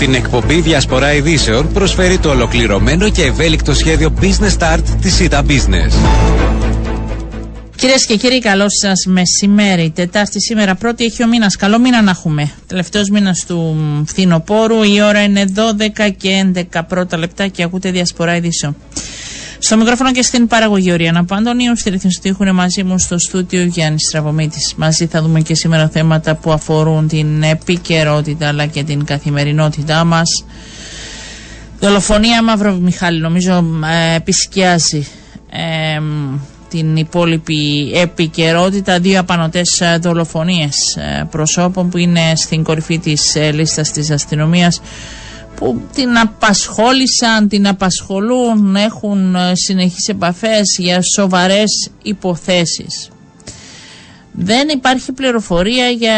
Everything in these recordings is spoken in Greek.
Την εκπομπή Διασπορά Ειδήσεων προσφέρει το ολοκληρωμένο και ευέλικτο σχέδιο Business Start της ΙΤΑ Business. Κυρίες και κύριοι, καλό σας μεσημέρι. Τετάρτη σήμερα, πρώτη έχει ο μήνας. Καλό μήνα να έχουμε. Τελευταίος μήνας του φθινοπόρου. Η ώρα είναι 12 και 11 πρώτα λεπτά και ακούτε διασπορά ειδήσεων. Στο μικρόφωνο και στην παραγωγή Οριανά Παντονίου, στη ρύθμιση του μαζί μου στο στούτιο Γιάννης Στραβωμίτης. Μαζί θα δούμε και σήμερα θέματα που αφορούν την επικαιρότητα αλλά και την καθημερινότητά μας. Δολοφονία Μαύρο Μιχάλη, νομίζω ε, επισκιάζει ε, την υπόλοιπη επικαιρότητα. Δύο απανοτές ε, δολοφονίες ε, προσώπων που είναι στην κορυφή της ε, λίστας της αστυνομίας που την απασχόλησαν, την απασχολούν, έχουν συνεχείς επαφές για σοβαρές υποθέσεις. Δεν υπάρχει πληροφορία για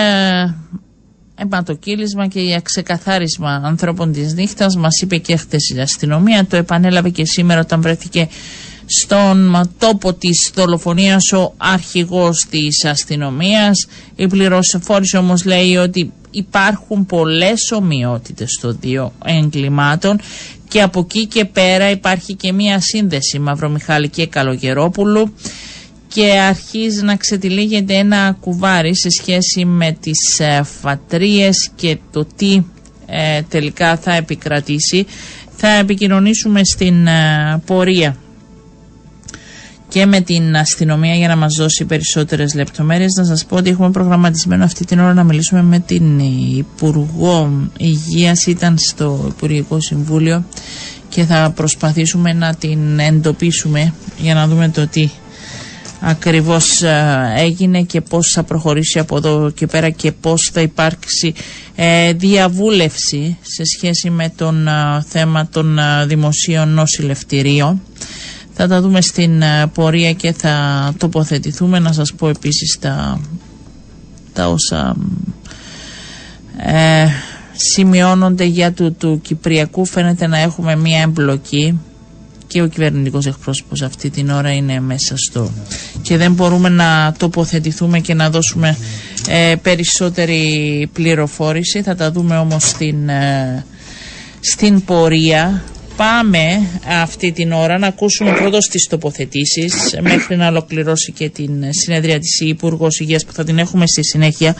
αιματοκύλισμα και για ξεκαθάρισμα ανθρώπων της νύχτας. Μας είπε και χθες η αστυνομία, το επανέλαβε και σήμερα όταν βρέθηκε στον τόπο της δολοφονίας ο αρχηγός της αστυνομίας. Η πληροφόρηση όμως λέει ότι υπάρχουν πολλές ομοιότητες των δύο εγκλημάτων και από εκεί και πέρα υπάρχει και μία σύνδεση Μαυρομιχάλη και Καλογερόπουλου και αρχίζει να ξετυλίγεται ένα κουβάρι σε σχέση με τις ε, φατρίες και το τι ε, τελικά θα επικρατήσει. Θα επικοινωνήσουμε στην ε, πορεία και με την αστυνομία για να μας δώσει περισσότερες λεπτομέρειες. Να σας πω ότι έχουμε προγραμματισμένο αυτή την ώρα να μιλήσουμε με την Υπουργό Υγείας. Ήταν στο Υπουργικό Συμβούλιο και θα προσπαθήσουμε να την εντοπίσουμε για να δούμε το τι ακριβώς ε, έγινε και πώς θα προχωρήσει από εδώ και πέρα και πώς θα υπάρξει ε, διαβούλευση σε σχέση με τον ε, θέμα των δημοσίων νοσηλευτηρίων. Θα τα δούμε στην ε, πορεία και θα τοποθετηθούμε. Να σας πω επίσης τα, τα όσα ε, σημειώνονται για του, του Κυπριακού. Φαίνεται να έχουμε μία εμπλοκή και ο κυβερνητικός εκπρόσωπος αυτή την ώρα είναι μέσα στο και δεν μπορούμε να τοποθετηθούμε και να δώσουμε ε, περισσότερη πληροφόρηση θα τα δούμε όμως στην, ε, στην πορεία πάμε αυτή την ώρα να ακούσουμε πρώτος τις τοποθετήσεις μέχρι να ολοκληρώσει και την συνέδρια της Υπουργός Υγείας που θα την έχουμε στη συνέχεια.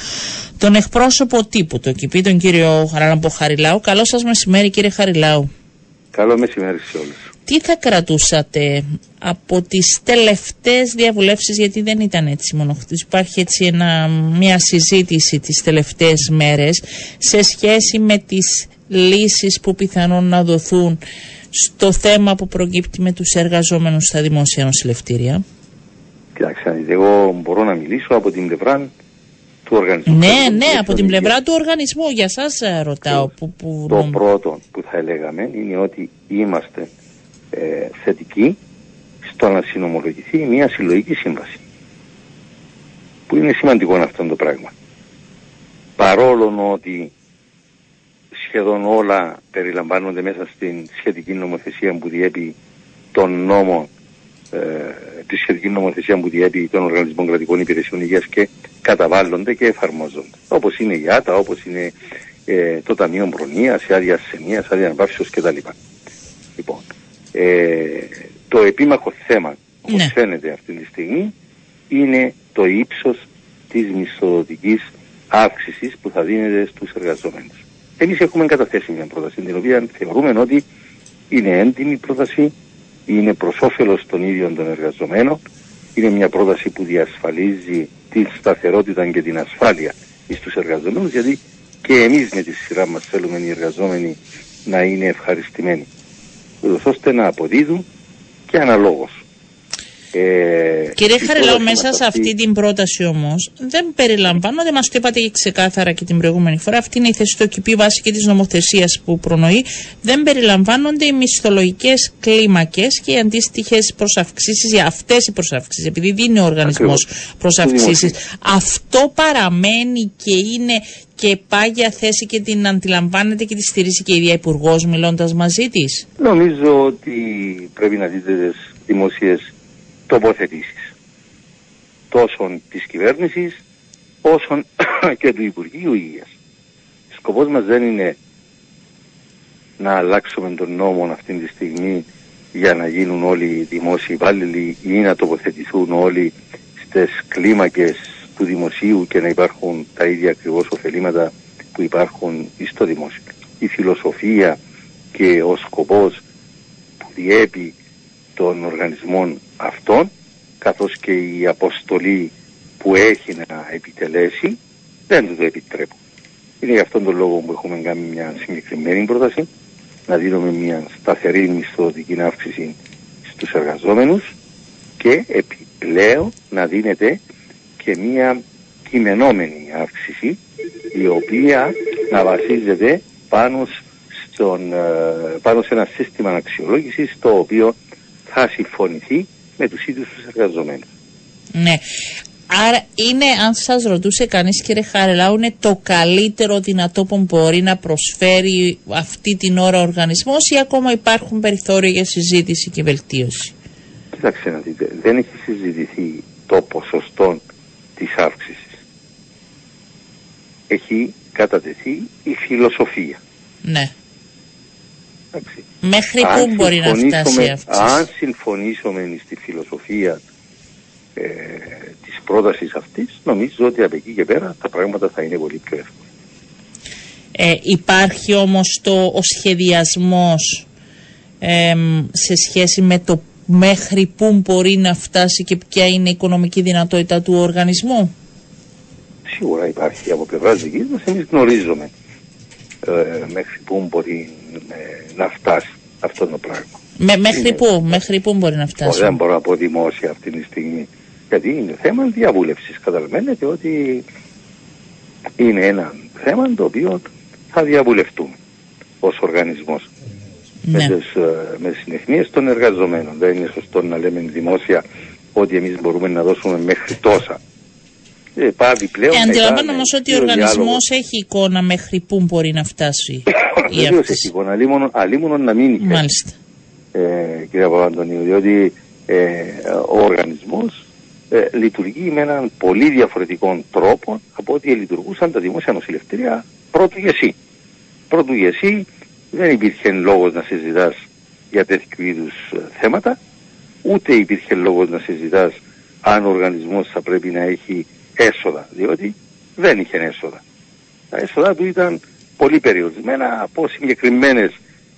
Τον εκπρόσωπο τύπου, το ΚΙΠΗ, τον κύριο Χαράλαμπο Χαριλάου. Καλό σας μεσημέρι, κύριε Χαριλάου. Καλό μεσημέρι σε όλους. Τι θα κρατούσατε από τις τελευταίες διαβουλεύσεις γιατί δεν ήταν έτσι μόνο υπάρχει έτσι ένα, μια συζήτηση τις τελευταίες μέρες σε σχέση με τις λύσεις που πιθανόν να δοθούν στο θέμα που προκύπτει με τους εργαζόμενους στα δημόσια νοσηλευτήρια. Κοιτάξτε, εγώ μπορώ να μιλήσω από την πλευρά του οργανισμού. Ναι, ναι, από την πλευρά του οργανισμού. Για σας ε, ρωτάω. Το, που, που... το πρώτο που θα έλεγαμε είναι ότι είμαστε ε, θετικοί στο να συνομολογηθεί μια συλλογική σύμβαση. Που είναι σημαντικό αυτό το πράγμα. Παρόλο ότι σχεδόν όλα περιλαμβάνονται μέσα στην σχετική νομοθεσία που διέπει τον νόμο ε, τη σχετική νομοθεσία που διέπει των Οργανισμών Κρατικών Υπηρεσιών Υγείας και καταβάλλονται και εφαρμόζονται. Όπως είναι η ΆΤΑ, όπως είναι ε, το Ταμείο Προνοίας, η άδεια ασθενείας, άδεια αναβάφισης κτλ. Λοιπόν, ε, το επίμαχο θέμα, όπως ναι. φαίνεται αυτή τη στιγμή, είναι το ύψος της μισθοδοτικής αύξησης που θα δίνεται στους εργαζόμενους. Εμείς έχουμε καταθέσει μια πρόταση, την οποία θεωρούμε ότι είναι έντιμη πρόταση, είναι προς όφελος των ίδιων των εργαζομένων, είναι μια πρόταση που διασφαλίζει την σταθερότητα και την ασφάλεια στους εργαζομένους, γιατί και εμείς με τη σειρά μας θέλουμε οι εργαζόμενοι να είναι ευχαριστημένοι, ώστε να αποδίδουν και αναλόγως. Ε, Κύριε Χαριλάου, μέσα σε αυτή την πρόταση όμως δεν περιλαμβάνονται, μας το είπατε και ξεκάθαρα και την προηγούμενη φορά, αυτή είναι η θέση του ΟΚΙΠΗ βάσει και της νομοθεσίας που προνοεί, δεν περιλαμβάνονται οι μισθολογικές κλίμακες και οι αντίστοιχες προσαυξήσεις για αυτές οι προσαυξήσεις, επειδή δίνει ο οργανισμός προσαυξήσεις. Αυτό παραμένει και είναι και πάγια θέση και την αντιλαμβάνεται και τη στηρίζει και η ίδια Υπουργός μιλώντας μαζί της. Νομίζω ότι πρέπει να δείτε τις δημοσίε τοποθετήσεις τόσο της κυβέρνησης όσο και του Υπουργείου Υγείας. Σκοπός μας δεν είναι να αλλάξουμε τον νόμο αυτή τη στιγμή για να γίνουν όλοι δημόσιοι υπάλληλοι ή να τοποθετηθούν όλοι στις κλίμακες του δημοσίου και να υπάρχουν τα ίδια ακριβώς ωφελήματα που υπάρχουν στο δημόσιο. Η φιλοσοφία και ο σκοπός που διέπει των οργανισμών αυτών καθώς και η αποστολή που έχει να επιτελέσει δεν τους το επιτρέπουν. Είναι γι' αυτόν τον λόγο που έχουμε κάνει μια συγκεκριμένη πρόταση να δίνουμε μια σταθερή μισθωτική αύξηση στους εργαζόμενους και επιπλέον να δίνεται και μια κειμενόμενη αύξηση η οποία να βασίζεται πάνω, στον, ε, πάνω σε ένα σύστημα αξιολόγησης το οποίο θα συμφωνηθεί με τους ίδιους τους εργαζομένους. Ναι. Άρα είναι, αν σας ρωτούσε κανείς κύριε Χαρελάου, είναι το καλύτερο δυνατό που μπορεί να προσφέρει αυτή την ώρα ο οργανισμός ή ακόμα υπάρχουν περιθώρια για συζήτηση και βελτίωση; Κοιτάξτε να δείτε, δεν έχει συζητηθεί το ποσοστό της αύξησης. Έχει κατατεθεί η φιλοσοφία. Ναι. Μέχρι πού μπορεί να φτάσει αυτή. Αν συμφωνήσουμε στη φιλοσοφία ε, της πρότασης αυτής, νομίζω ότι από εκεί και πέρα τα πράγματα θα είναι πολύ πιο εύκολα. Ε, υπάρχει όμως το, ο σχεδιασμός σε σχέση με το μέχρι πού μπορεί να φτάσει και ποια είναι η οικονομική δυνατότητα του οργανισμού; Σίγουρα υπάρχει από πλευράς δικής μας. Εμείς γνωρίζουμε ε, μέχρι πού μπορεί ε, να φτάσει αυτό το πράγμα. Με, μέχρι πού, μέχρι πού μπορεί να φτάσει; Δεν μπορώ να πω δημόσια αυτή τη στιγμή. Γιατί είναι θέμα διαβούλευσης. Καταλαβαίνετε ότι είναι ένα θέμα το οποίο θα διαβουλευτούμε ως οργανισμός. Ναι. Με, τις, ε, με συνεχμίες των εργαζομένων. Δεν είναι σωστό να λέμε δημόσια ότι εμείς μπορούμε να δώσουμε μέχρι τόσα. Ε, πάβει πλέον. Ε, αντιλαμβάνω όμω ότι ο οργανισμός έχει εικόνα μέχρι πού μπορεί να φτάσει. Βεβαίως έχει εικόνα. Αλίμονο να μην είχε. Μάλιστα. Ε, κύριε Παπαντονίου, διότι ε, ο οργανισμός ε, λειτουργεί με έναν πολύ διαφορετικό τρόπο από ό,τι λειτουργούσαν τα δημόσια νοσηλευτήρια πρώτου γεσί. Πρώτου γεσί δεν υπήρχε λόγος να συζητάς για τέτοιου είδους ε, θέματα, ούτε υπήρχε λόγος να συζητάς αν ο οργανισμός θα πρέπει να έχει έσοδα, διότι δεν είχε έσοδα. Τα έσοδα του ήταν πολύ περιορισμένα από συγκεκριμένες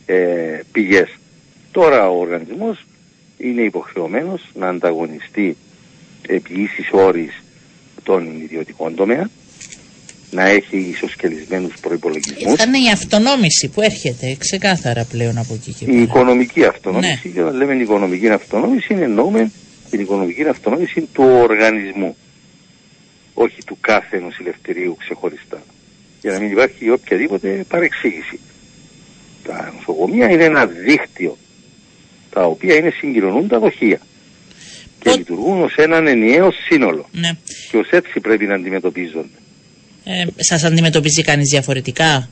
ε, πηγές. Τώρα ο οργανισμός είναι υποχρεωμένος να ανταγωνιστεί επί ίσης όρης των ιδιωτικών τομέα, να έχει ισοσκελισμένους προϋπολογισμούς. Θα είναι η αυτονόμηση που έρχεται ξεκάθαρα πλέον από εκεί και πέρα. Η οικονομική αυτονόμηση, ναι. και όταν λέμε οικονομική αυτονόμηση, είναι εννοούμε την οικονομική αυτονόμηση του οργανισμού όχι του κάθε νοσηλευτηρίου ξεχωριστά. Για να μην υπάρχει οποιαδήποτε παρεξήγηση. Τα νοσοκομεία είναι ένα δίκτυο τα οποία είναι συγκοινωνούν δοχεία και Ο... λειτουργούν ως έναν ενιαίο σύνολο ναι. και ως έτσι πρέπει να αντιμετωπίζονται. Ε, σας αντιμετωπίζει κανείς διαφορετικά;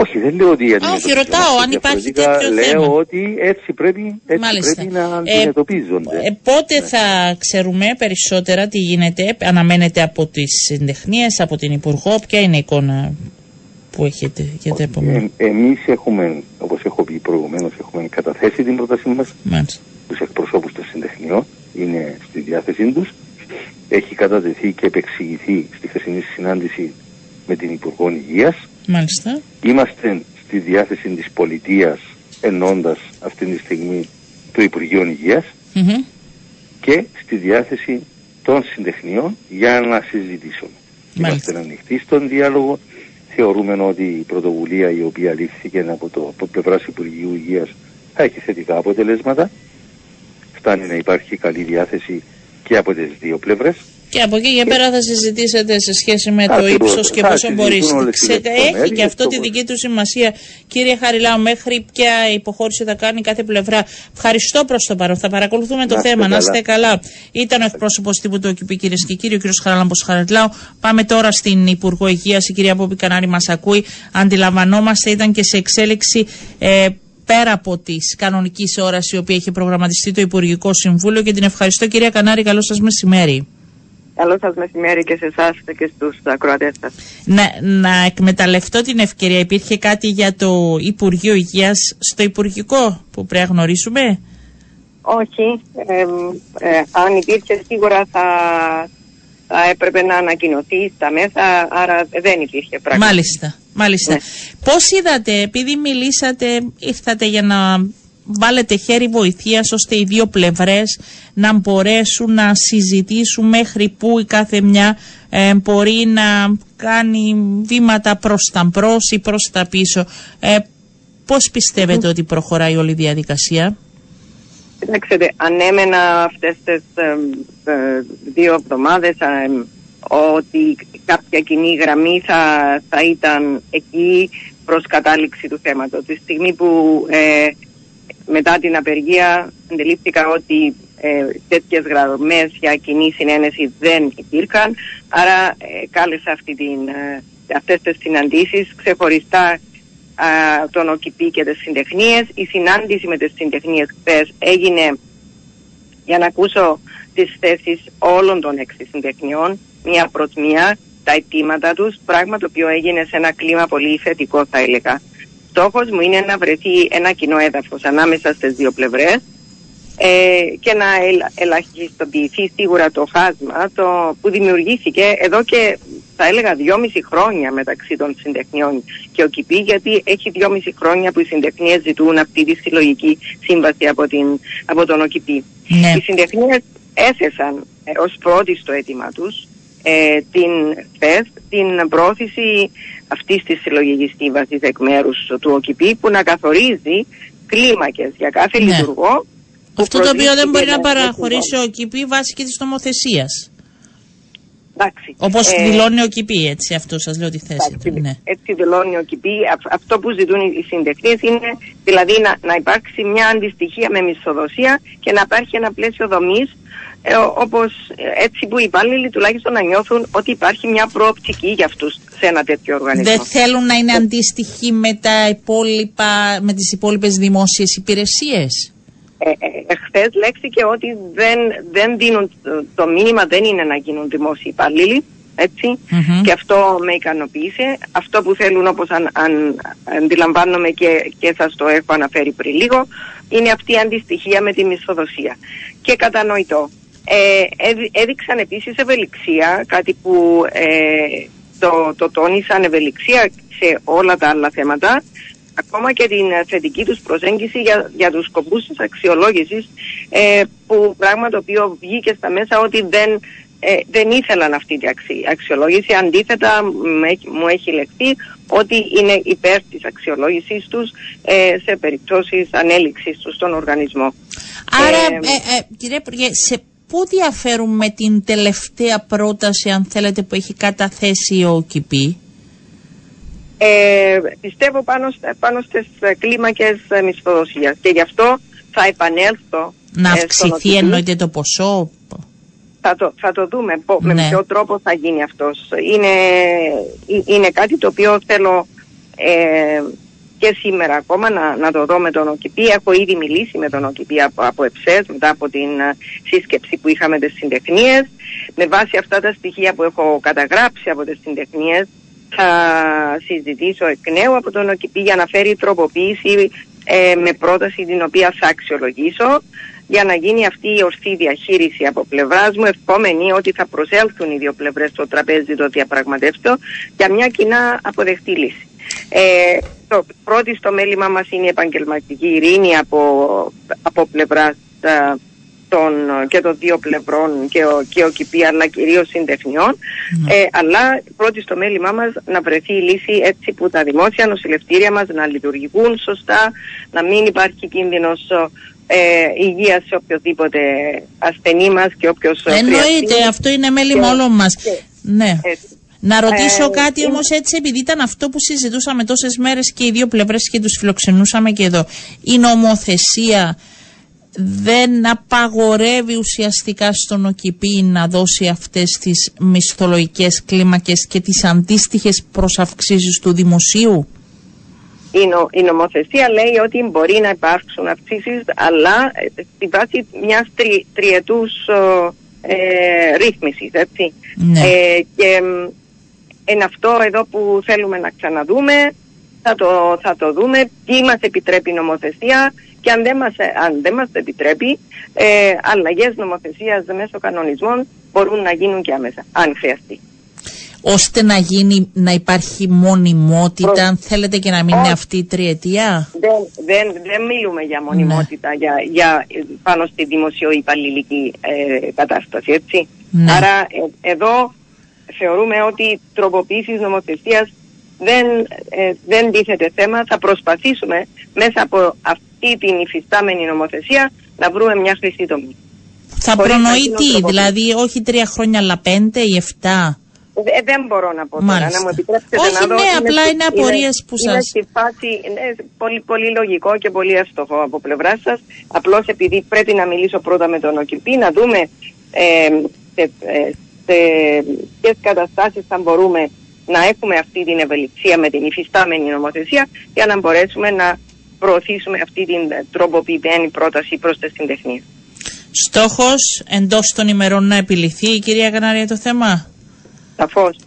Όχι, δεν λέω ότι Όχι, ρωτάω αν υπάρχει τέτοιο λέω θέμα. ότι έτσι πρέπει, έτσι πρέπει να αντιμετωπίζονται. Ε, πότε ναι. θα ξέρουμε περισσότερα τι γίνεται, αναμένεται από τις συντεχνίες, από την Υπουργό, ποια είναι η εικόνα που έχετε για τα επόμενα; Ε, εμείς έχουμε, όπως έχω πει προηγουμένως, έχουμε καταθέσει την πρότασή μας Μάλιστα. τους εκπροσώπους των συντεχνιών, είναι στη διάθεσή τους. Έχει κατατεθεί και επεξηγηθεί στη χθεσινή συνάντηση με την Υπουργό Υγείας Μάλιστα. Είμαστε στη διάθεση της πολιτείας ενώντας αυτή τη στιγμή του Υπουργείου και στη διάθεση των συντεχνιών για να συζητήσουμε. Μάλιστα. Είμαστε ανοιχτοί στον διάλογο. Θεωρούμε ότι η πρωτοβουλία η οποία λήφθηκε από το από πλευράς Υπουργείου Υγείας θα έχει θετικά αποτελέσματα. Φτάνει να υπάρχει καλή διάθεση και από τις δύο πλευρές. Και από εκεί και πέρα θα συζητήσετε σε σχέση με το ύψος και πόσο μπορεί. Έχει και αυτό τη δική του σημασία. Κύριε Χαριλάου, μέχρι ποια υποχώρηση θα κάνει κάθε πλευρά. Ευχαριστώ προς το παρόν. Θα παρακολουθούμε το θέμα. Να είστε καλά. Ήταν ο εκπρόσωπος τύπου του ΟΚΙΠ, κυρίε και κύριοι, ο κύριος Χαραλάμπος Χαριλάου. Πάμε τώρα στην Υπουργό Υγείας. Η κυρία Πόπη Κανάρη μας ακούει. Αντιλαμβανόμαστε, ήταν και σε εξέλιξη. Ε, πέρα από τη κανονικής όραση η οποία έχει προγραμματιστεί το Υπουργικό Συμβούλιο και την ευχαριστώ κυρία Κανάρη. Καλό σας μεσημέρι. Καλό σας μεσημέρι και σε εσάς και στους ακροατές σας. Να, να εκμεταλλευτώ την ευκαιρία. Υπήρχε κάτι για το Υπουργείο Υγείας στο Υπουργικό που πρέπει να γνωρίσουμε; Όχι. Ε, ε, αν υπήρχε, σίγουρα θα, θα έπρεπε να ανακοινωθεί στα μέσα, άρα δεν υπήρχε πράγμα. Μάλιστα. Μάλιστα. Ναι. Πώς είδατε, επειδή μιλήσατε, ήρθατε για να βάλετε χέρι βοηθείας ώστε οι δύο πλευρές να μπορέσουν να συζητήσουν μέχρι που η κάθε μια ε, μπορεί να κάνει βήματα προς τα μπρος ή προς τα πίσω. Ε, πώς πιστεύετε ότι προχωράει όλη η διαδικασία; Κοιτάξτε, ανέμενα αυτές τις ε, ε, δύο εβδομάδες ότι κάποια κοινή γραμμή θα, θα ήταν εκεί προς κατάληξη του θέματος. Τη στιγμή που μετά την απεργία αντιλήφθηκα ότι ε, τέτοιες γραμμές για κοινή συνένεση δεν υπήρχαν άρα ε, κάλεσα αυτή την, ε, αυτές τις συναντήσεις ξεχωριστά τον ΟΚΙΠΗ και τις συντεχνίες. Η συνάντηση με τις συντεχνίες χθες έγινε για να ακούσω τις θέσεις όλων των έξι συντεχνιών μία προς μία τα αιτήματα τους, πράγμα το οποίο έγινε σε ένα κλίμα πολύ θετικό θα έλεγα στόχος μου είναι να βρεθεί ένα κοινό έδαφος ανάμεσα στις δύο πλευρές ε, και να ελαχιστοποιηθεί σίγουρα το χάσμα το που δημιουργήθηκε εδώ και θα έλεγα δυόμιση χρόνια μεταξύ των συντεχνιών και ο ΚΙΠΗ γιατί έχει δυόμιση χρόνια που οι συντεχνίες ζητούν αυτή τη συλλογική σύμβαση από, την, από τον ΟΚΙΠΗ. Ναι. Οι συντεχνίες έθεσαν ε, ως πρώτη στο αίτημα τους ε, την ΦΕΣ την πρόθεση αυτής της συλλογικής σύμβασης εκ μέρους του ΟΚΙΠΗ που να καθορίζει κλίμακες για κάθε ναι. λειτουργό. Αυτό το οποίο δεν μπορεί να παραχωρήσει ο ΟΚΙΠΗ βάσει και της νομοθεσίας. Όπως ε, δηλώνει ο ΚΙΠΗ, έτσι, αυτό σας λέω τη θέση του. Ναι. Έτσι δηλώνει ο ΚΙΠΗ. Αυτό που ζητούν οι συντεχνίε είναι δηλαδή να, να υπάρξει μια αντιστοιχία με μισθοδοσία και να υπάρχει ένα πλαίσιο δομής ε, όπως ε, έτσι που οι υπάλληλοι τουλάχιστον να νιώθουν ότι υπάρχει μια προοπτική για αυτούς σε ένα τέτοιο οργανισμό. Δεν θέλουν να είναι αντίστοιχοι με, τα υπόλοιπα, με τις υπόλοιπες δημόσιες υπηρεσίες; Ε, ε, Χθε λέξηκε ότι δεν, δεν δίνουν, το μήνυμα δεν είναι να γίνουν δημόσιοι υπάλληλοι, έτσι, και αυτό με ικανοποίησε. Αυτό που θέλουν όπως αν, αν αντιλαμβάνομαι και, και σας το έχω αναφέρει πριν λίγο, είναι αυτή η αντιστοιχία με τη μισθοδοσία. Και κατανοητό. Ε, έδειξαν επίσης ευελιξία, κάτι που ε, το, το τόνισαν ευελιξία σε όλα τα άλλα θέματα, ακόμα και την θετική τους προσέγγιση για, για τους σκοπούς της αξιολόγησης, ε, που πράγμα το οποίο βγήκε στα μέσα ότι δεν, ε, δεν ήθελαν αυτή την αξιολόγηση. Αντίθετα, μου έχει λεχθεί ότι είναι υπέρ της αξιολόγησής τους ε, σε περιπτώσεις ανέλυξης τους στον οργανισμό. Άρα, ε, ε, κύριε Υπουργέ, σε πού διαφέρουν με την τελευταία πρόταση, αν θέλετε, που έχει καταθέσει ο ΚΙΠΗ. Ε, πιστεύω πάνω, πάνω στις κλίμακες μισθοδοσίας και γι' αυτό θα επανέλθω. Να αυξηθεί εννοείται το ποσό. Θα το, θα το δούμε με ναι. ποιο τρόπο θα γίνει αυτός. Είναι, είναι κάτι το οποίο θέλω ε, και σήμερα ακόμα να, να το δω με τον ΟΚΙΠΗ. Έχω ήδη μιλήσει με τον ΟΚΙΠΗ από, από ΕΨΕΣ μετά από την ε, σύσκεψη που είχαμε τις συντεχνίες. Με βάση αυτά τα στοιχεία που έχω καταγράψει από τις συντεχνίες θα συζητήσω εκ νέου από τον ΟΚΙΠΗ για να φέρει τροποποίηση ε, με πρόταση την οποία θα αξιολογήσω για να γίνει αυτή η ορθή διαχείριση από πλευράς μου, ευχόμενη ότι θα προσέλθουν οι δύο πλευρές στο τραπέζι το διαπραγματεύσεων για μια κοινά αποδεκτή λύση. Ε, το πρώτο στο μέλημα μας είναι η επαγγελματική ειρήνη από, από πλευράς ε, των, και των δύο πλευρών και ο, και ο ΚΙΠΗ αλλά κυρίως συντεχνιών ναι. ε, αλλά πρώτη στο μέλημά μας να βρεθεί η λύση έτσι που τα δημόσια νοσηλευτήρια μας να λειτουργούν σωστά να μην υπάρχει κίνδυνος ε, υγείας σε οποιοδήποτε ασθενή μας και όποιος Εννοείται, αυτό είναι μέλημα όλων μας. ναι. Να ρωτήσω ε, κάτι όμως έτσι, επειδή ήταν αυτό που συζητούσαμε τόσες μέρες και οι δύο πλευρές και τους φιλοξενούσαμε και εδώ. Η νομοθεσία δεν απαγορεύει ουσιαστικά στον ΟΚΙΠΗ να δώσει αυτές τις μισθολογικές κλίμακες και τις αντίστοιχες προσαυξήσεις του δημοσίου; Η, νο, η νομοθεσία λέει ότι μπορεί να υπάρξουν αυξήσεις αλλά ε, στη βάση μιας τρι, τριετούς ε, ρύθμισης, έτσι. Ναι. Ε, και μ, είναι αυτό εδώ που θέλουμε να ξαναδούμε, θα το, θα το δούμε, τι μας επιτρέπει η νομοθεσία; Και αν δεν μας, αν δεν μας επιτρέπει, ε, αλλαγές νομοθεσίας μέσω κανονισμών μπορούν να γίνουν και άμεσα, αν χρειαστεί. Ώστε να γίνει, να υπάρχει μονιμότητα, Προ- αν θέλετε και να μην είναι Όχι. αυτή η τριετία; Δεν, δεν, δεν μιλούμε για μονιμότητα για, για, πάνω στη δημοσιοϊπαλληλική ε, κατάσταση, έτσι. Ναι. Άρα ε, εδώ θεωρούμε ότι τροποποίησης νομοθεσίας δεν, ε, δεν τίθεται θέμα. Θα προσπαθήσουμε μέσα από αυτή την υφιστάμενη νομοθεσία να βρούμε μια χρυσή τομή. Θα Χωρίς να προνοεί γίνουν τι, τροποποιήσεις. δηλαδή όχι τρία χρόνια αλλά πέντε ή εφτά. Ε, δεν μπορώ να πω τώρα, Μάλιστα. να μου επιτρέψετε Όχι, να δω. ναι, απλά στη- είναι απορίες που είναι σας- στη φάση, είναι πολύ, πολύ λογικό και πολύ εύστοχο από πλευράς σας. Απλώς επειδή πρέπει να μιλήσω πρώτα με τον ΟΚΙΠΗ, να δούμε ε, σε, ε, σε ποιες καταστάσεις θα μπορούμε να έχουμε αυτή την ευελιξία με την υφιστάμενη νομοθεσία για να μπορέσουμε να προωθήσουμε αυτή την τροποποιημένη πρόταση προς τις συντεχνίες. Στόχος εντός των ημερών να επιλυθεί η κυρία Κανάρια το θέμα; Σαφώς.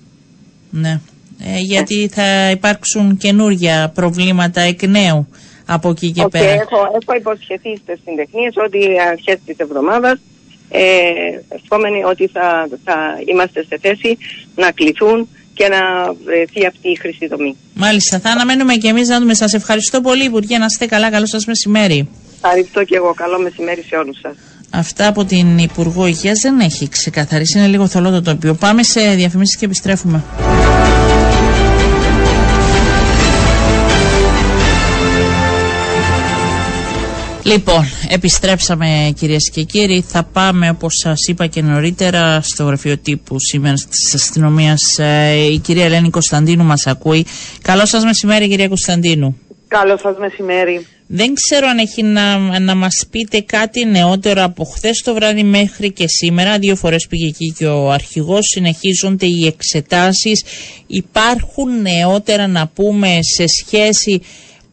Ναι. Ε, γιατί θα υπάρξουν καινούργια προβλήματα εκ νέου από εκεί και Οκ, πέρα. έχω, έχω υποσχεθεί στις συντεχνίες ότι αρχές της εβδομάδας ε, ευχόμενοι ότι θα, θα είμαστε σε θέση να κληθούν και να βρεθεί αυτή η χρυσή δομή. Μάλιστα, θα αναμένουμε και εμείς να δούμε. Σας ευχαριστώ πολύ Υπουργέ, να είστε καλά, καλό σας μεσημέρι. Ευχαριστώ και εγώ. Καλό μεσημέρι σε όλους σας. Αυτά από την Υπουργό Υγείας δεν έχει ξεκαθαρίσει, είναι λίγο θολό το τοπίο. Πάμε σε διαφημίσεις και επιστρέφουμε. Λοιπόν, επιστρέψαμε κυρίες και κύριοι. Θα πάμε όπως σας είπα και νωρίτερα στο γραφείο τύπου σήμερα της αστυνομίας. Ε, Η κυρία Ελένη Κωνσταντίνου μας ακούει. Καλό σας μεσημέρι κυρία Κωνσταντίνου. Καλό σας μεσημέρι. Δεν ξέρω αν έχει να, να μας πείτε κάτι νεότερο από χθες το βράδυ μέχρι και σήμερα. Δύο φορές πήγε εκεί και ο αρχηγός. Συνεχίζονται οι εξετάσεις. Υπάρχουν νεότερα να πούμε σε σχέση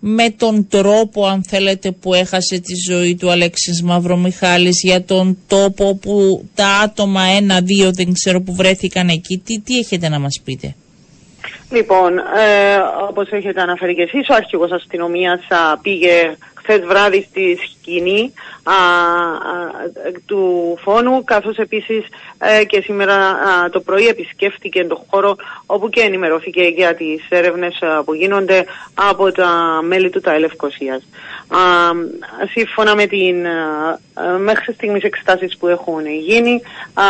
με τον τρόπο αν θέλετε που έχασε τη ζωή του Αλέξης Μαυρομιχάλης για τον τόπο που τα άτομα ένα-δύο δεν ξέρω που βρέθηκαν εκεί. Τι, τι έχετε να μας πείτε; Λοιπόν, ε, όπως έχετε αναφέρει και εσείς, ο αρχηγός αστυνομίας α, πήγε χθες βράδυ στη σκηνή α, α, του φόνου, καθώς επίσης ε, και σήμερα α, το πρωί επισκέφτηκε τον χώρο όπου και ενημερώθηκε για τις έρευνες α, που γίνονται από τα μέλη του ΤΑΕ Λευκοσίας. Α, σύμφωνα με την α, α, μέχρι στιγμής εξετάσεις που έχουν γίνει, α,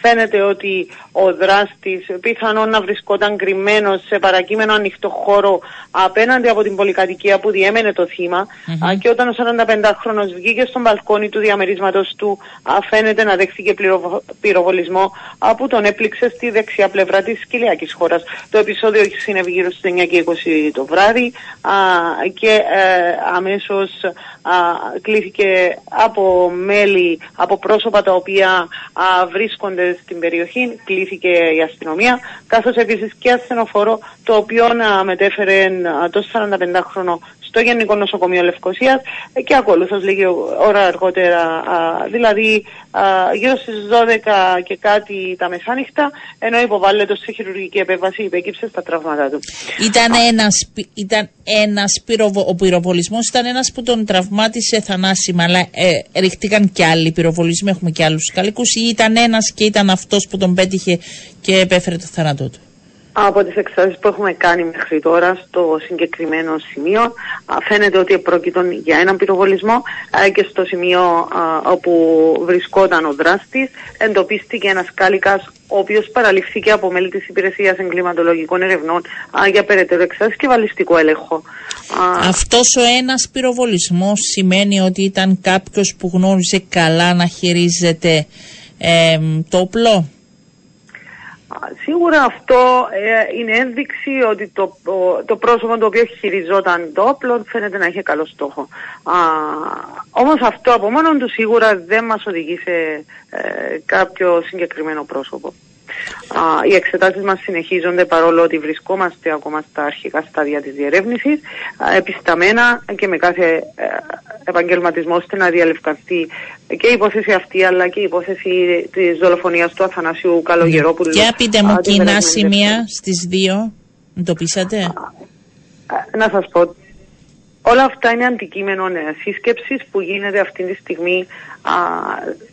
φαίνεται ότι ο δράστης πιθανόν να βρισκόταν κρυμμένος σε παρακείμενο ανοιχτό χώρο απέναντι από την πολυκατοικία που διέμενε το θύμα α, και όταν ο 45χρονος βγήκε στον μπαλκόνι του διαμερίσματος του α, φαίνεται να δέχθηκε πληροβο- πυροβολισμό α, που τον έπληξε στη δεξιά πλευρά της κοιλιακής χώρας. Το επεισόδιο συνέβη γύρω στις 9 και 20 το βράδυ α, και ε, αμέσως α, κλήθηκε από μέλη, από πρόσωπα τα οποία α, βρίσκονται στην περιοχή, κλήθηκε η αστυνομία, καθώς επίσης και ασθενοφόρο το οποίο α, μετέφερε α, το 45χρονο στο Γενικό Νοσοκομείο Λευκοσίας ε, και ακολούθως λίγη ώρα αργότερα, α, δηλαδή α, γύρω στις 12 και κάτι τα μεσάνυχτα, ενώ υποβάλλεται σε χειρουργική επέμβαση, υπέκυψε στα τραύματά του. Ήταν ένας, πυ- ήταν ένας πυροβο, ο πυροβολισμός ήταν ένας που τον τραυμάτισε θανάσιμα, αλλά ε, ρίχτηκαν και άλλοι πυροβολισμοί, έχουμε και άλλους καλικούς, ή ήταν ένας και ήταν αυτός που τον πέτυχε και επέφερε το θάνατό του. Από τις εξετάσεις που έχουμε κάνει μέχρι τώρα στο συγκεκριμένο σημείο α, φαίνεται ότι πρόκειται για έναν πυροβολισμό α, και στο σημείο α, όπου βρισκόταν ο δράστης εντοπίστηκε ένας κάλικας ο οποίος παραληφθήκε από μέλη της Υπηρεσίας Εγκληματολογικών Ερευνών α, για περαιτέρω εξετάσεις και βαλιστικό έλεγχο. Α, Αυτός ο ένας πυροβολισμός σημαίνει ότι ήταν κάποιος που γνώριζε καλά να χειρίζεται ε, το όπλο; Α, Σίγουρα αυτό ε, είναι ένδειξη ότι το, ο- το πρόσωπο το οποίο χειριζόταν το όπλο φαίνεται να είχε καλό στόχο. Α, όμως αυτό από μόνο του σίγουρα δεν μας οδηγεί σε ε, κάποιο συγκεκριμένο πρόσωπο. Α, οι εξετάσεις μας συνεχίζονται παρόλο ότι βρισκόμαστε ακόμα στα αρχικά στάδια της διερεύνησης, α, επισταμένα και με κάθε ε, επαγγελματισμό ώστε να διαλευκανθεί και η υπόθεση αυτή αλλά και η υπόθεση της δολοφονίας του Αθανασίου Καλογερόπουλου. Για πείτε α, μου την κοινά περασμένη σημεία στις δύο. Το πείσατε. Ε, να σας πω, όλα αυτά είναι αντικείμενο ε, σύσκεψης που γίνεται αυτή τη στιγμή α,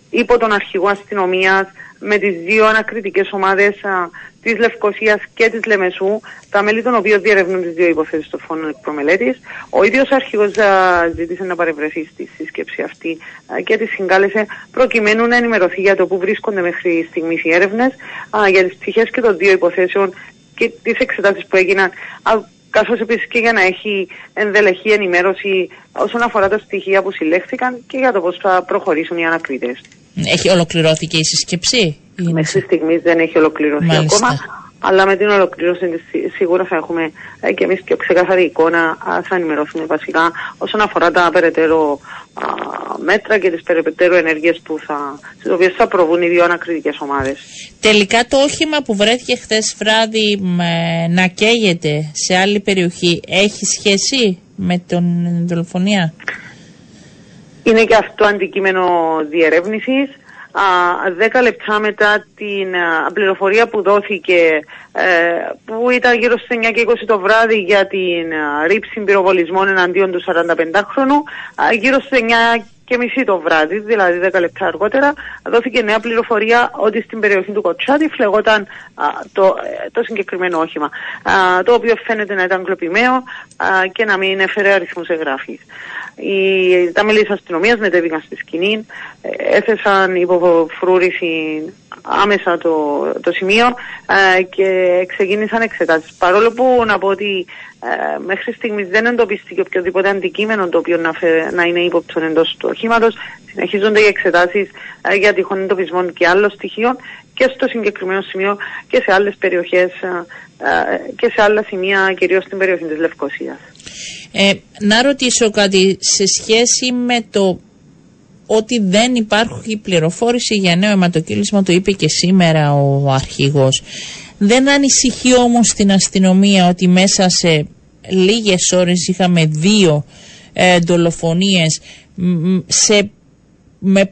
υπό τον αρχηγό αστυνομίας με τις δύο ανακριτικές ομάδες α, της Λευκοσίας και της Λεμεσού, τα μέλη των οποίων διερευνούν τις δύο υποθέσεις του φόνου εκπρομελέτης. Ο ίδιος αρχηγός α, ζήτησε να παρευρεθεί στη σύσκεψη αυτή α, και τη συγκάλεσε προκειμένου να ενημερωθεί για το που βρίσκονται μέχρι στιγμής οι έρευνες, α, για τις πτυχές και των δύο υποθέσεων και τις εξετάσεις που έγιναν α, καθώς επίσης και για να έχει ενδελεχή ενημέρωση όσον αφορά τα στοιχεία που συλλέχθηκαν και για το πώς θα προχωρήσουν οι ανακριτές. Έχει ολοκληρώθηκε η σύσκεψη. Είναι Μέχρι στιγμή δεν έχει ολοκληρωθεί Μάλιστα. ακόμα, αλλά με την ολοκλήρωση της σι- σίγουρα θα έχουμε ε, και εμείς πιο ξεκαθαρή εικόνα, α, θα ενημερωθούμε βασικά όσον αφορά τα περαιτέρω α, μέτρα και τις περαιτέρω ενέργειες που θα, στις οποίες θα προβούν οι δύο ανακριτικές ομάδες. Τελικά το όχημα που βρέθηκε χθες βράδυ με- να καίγεται σε άλλη περιοχή έχει σχέση με τον δολοφονία; Είναι και αυτό αντικείμενο διερεύνησης. Α, Δέκα λεπτά μετά την α, πληροφορία που δόθηκε, ε, που ήταν γύρω στις 9 και 20 το βράδυ για την α, ρήψη πυροβολισμών εναντίον του 45χρονου, α, γύρω στις 9 και μισή το βράδυ, δηλαδή 10 λεπτά αργότερα, δόθηκε νέα πληροφορία ότι στην περιοχή του Κοτσάτη φλεγόταν α, το, ε, το συγκεκριμένο όχημα, α, το οποίο φαίνεται να ήταν κλοπημένο α, και να μην έφερε αριθμούς εγγράφης. Οι, τα μέλη της αστυνομίας μετέβηκαν στη σκηνή, ε, έθεσαν υποφρούρηση άμεσα το, το σημείο ε, και ξεκίνησαν εξετάσεις. Παρόλο που να πω ότι ε, μέχρι στιγμής δεν εντοπίστηκε οποιοδήποτε αντικείμενο το οποίο να, φε- να είναι ύποπτο εντός του οχήματος, συνεχίζονται οι εξετάσεις ε, για τυχόν εντοπισμό και άλλων στοιχείων και στο συγκεκριμένο σημείο και σε άλλες περιοχές ε, ε, και σε άλλα σημεία, κυρίως στην περιοχή της Λευκοσίας. Ε, να ρωτήσω κάτι σε σχέση με το ότι δεν υπάρχει πληροφόρηση για νέο αιματοκύλισμα, το είπε και σήμερα ο αρχηγός. Δεν ανησυχεί όμως την αστυνομία ότι μέσα σε λίγες ώρες είχαμε δύο ε, δολοφονίες μ, σε, με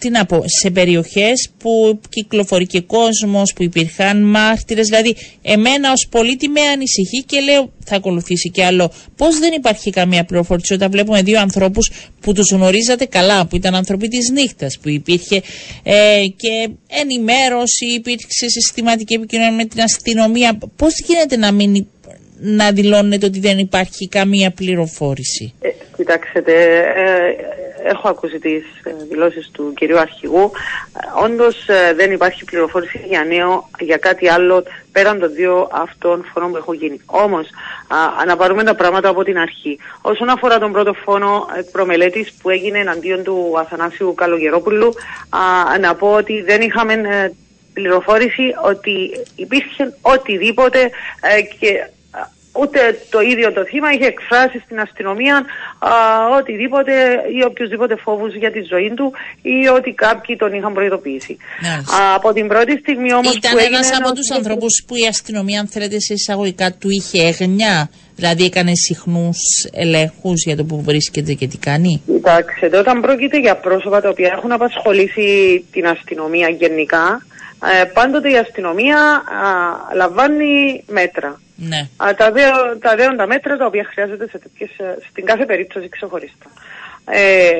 τι να πω, σε περιοχές που κυκλοφορεί και κόσμος, που υπήρχαν μάρτυρες, δηλαδή εμένα ως πολίτη με ανησυχεί και λέω θα ακολουθήσει κι άλλο. Πώς δεν υπάρχει καμία πληροφόρηση όταν βλέπουμε δύο ανθρώπους που τους γνωρίζατε καλά, που ήταν άνθρωποι της νύχτας, που υπήρχε ε, και ενημέρωση, υπήρξε συστηματική επικοινωνία με την αστυνομία. Πώς γίνεται να μην υ- να δηλώνετε ότι δεν υπάρχει καμία πληροφόρηση. Ε, κοιτάξτε, ε, έχω ακούσει τις ε, δηλώσεις του κυρίου Αρχηγού. Ε, όντως ε, δεν υπάρχει πληροφόρηση για νέο, για κάτι άλλο πέραν των δύο αυτών φωνών που έχουν γίνει. Όμως, α, να πάρουμε τα πράγματα από την αρχή. Όσον αφορά τον πρώτο φόνο ε, προμελέτης που έγινε εναντίον του Αθανάσιου Καλογερόπουλου, α, να πω ότι δεν είχαμε ε, πληροφόρηση ότι υπήρχε οτιδήποτε ε, και α, ούτε το ίδιο το θύμα είχε εκφράσει στην αστυνομία α, οτιδήποτε ή οποιουσδήποτε φόβους για τη ζωή του ή ότι κάποιοι τον είχαν προειδοποιήσει. Μάλιστα. Α, από την πρώτη στιγμή όμως Ήταν που έγινε ένας από ένα τους συγκεκριμένο- ανθρώπους που η αστυνομία, αν θέλετε σε εισαγωγικά, του είχε έγνοια. Δηλαδή έκανε συχνούς ελέγχους για το που βρίσκεται και τι κάνει. Κοιτάξτε, όταν πρόκειται για πρόσωπα τα οποία έχουν απασχολήσει την αστυνομία γενικά, ε, πάντοτε η αστυνομία α, λαμβάνει μέτρα. Ναι. Α, τα, δέο- τα δέοντα μέτρα τα οποία χρειάζεται σε τέτοιες, ε, στην κάθε περίπτωση ξεχωριστά. Ε,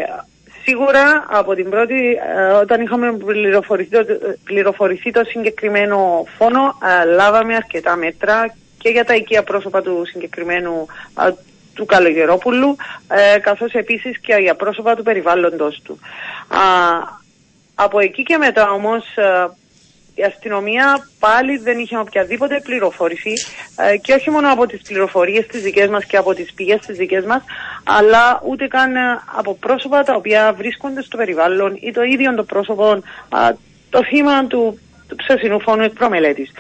σίγουρα από την πρώτη, ε, όταν είχαμε πληροφορηθεί, το- πληροφορηθεί το συγκεκριμένο φόνο, ε, λάβαμε αρκετά μέτρα και για τα οικεία πρόσωπα του συγκεκριμένου α, του Καλογερόπουλου, ε, καθώς επίσης και για πρόσωπα του περιβάλλοντος του. Α, από εκεί και μετά όμως ε, η αστυνομία πάλι δεν είχε οποιαδήποτε πληροφόρηση ε, και όχι μόνο από τις πληροφορίες τις δικές μας και από τις πηγές τις δικές μας αλλά ούτε καν ε, από πρόσωπα τα οποία βρίσκονται στο περιβάλλον ή το ίδιο το πρόσωπο α, το θύμα του, του ψεσινού φόνου εκ προμελέτης.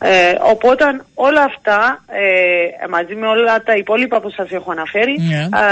Ε, οπότε όλα αυτά ε, μαζί με όλα τα υπόλοιπα που σας έχω αναφέρει Ναι. α,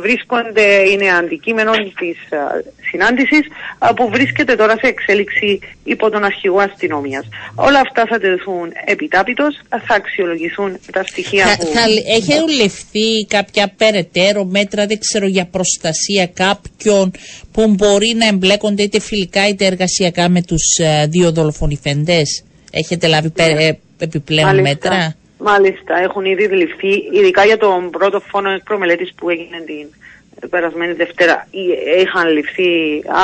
βρίσκονται, είναι αντικείμενο της α, συνάντησης α, που βρίσκεται τώρα σε εξέλιξη υπό τον αρχηγό αστυνομίας. Όλα αυτά θα τεθούν επιτάπητος, θα αξιολογηθούν τα στοιχεία Θα, που... θα έχουν ληφθεί κάποια περαιτέρω μέτρα, δεν ξέρω, για προστασία κάποιων που μπορεί να εμπλέκονται είτε φιλικά είτε εργασιακά με τους ε, δύο δολοφονηθέντες; Έχετε λάβει πε- ε, επιπλέον μέτρα; Μάλιστα, έχουν ήδη ληφθεί, ειδικά για τον πρώτο φόνο εκπρομελέτης που έγινε την περασμένη Δευτέρα, εί- είχαν ληφθεί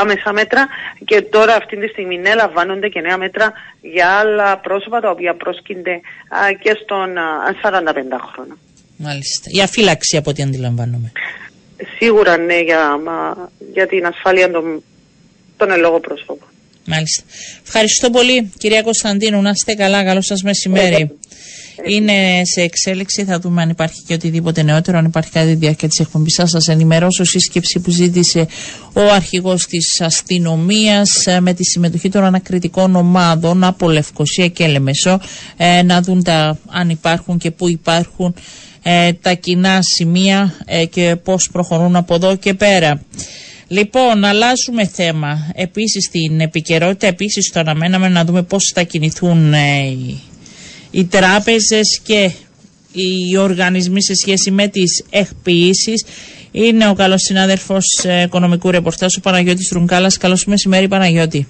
άμεσα μέτρα και τώρα αυτή τη στιγμή ναι, λαμβάνονται και νέα μέτρα για άλλα πρόσωπα τα οποία πρόσκυνται α, και στον α, 45χρονο. Μάλιστα. Για φύλαξη από ό,τι αντιλαμβάνομαι. Σίγουρα ναι, για, μα, για την ασφάλεια των, των ελόγω πρόσωπων. Μάλιστα. Ευχαριστώ πολύ, κυρία Κωνσταντίνου. Να είστε καλά. Καλό σας μεσημέρι. Είναι σε εξέλιξη. Θα δούμε αν υπάρχει και οτιδήποτε νεότερο. Αν υπάρχει κάτι διάρκεια της εκπομπής, θα σας ενημερώσω. Σύσκεψη που ζήτησε ο αρχηγός της αστυνομίας με τη συμμετοχή των ανακριτικών ομάδων από Λευκοσία και Λεμεσό ε, να δουν τα, αν υπάρχουν και πού υπάρχουν ε, τα κοινά σημεία ε, και πώς προχωρούν από εδώ και πέρα. Λοιπόν, αλλάζουμε θέμα. Επίσης στην επικαιρότητα, επίσης το αναμέναμε να δούμε πώς θα κινηθούν ε, οι, οι τράπεζες και οι οργανισμοί σε σχέση με τις εκποιήσεις. Είναι ο καλός συνάδελφος ε, οικονομικού ρεπορτάζ, ο Παναγιώτης Ρουγκάλας. Καλώς μεσημέρι Παναγιώτη.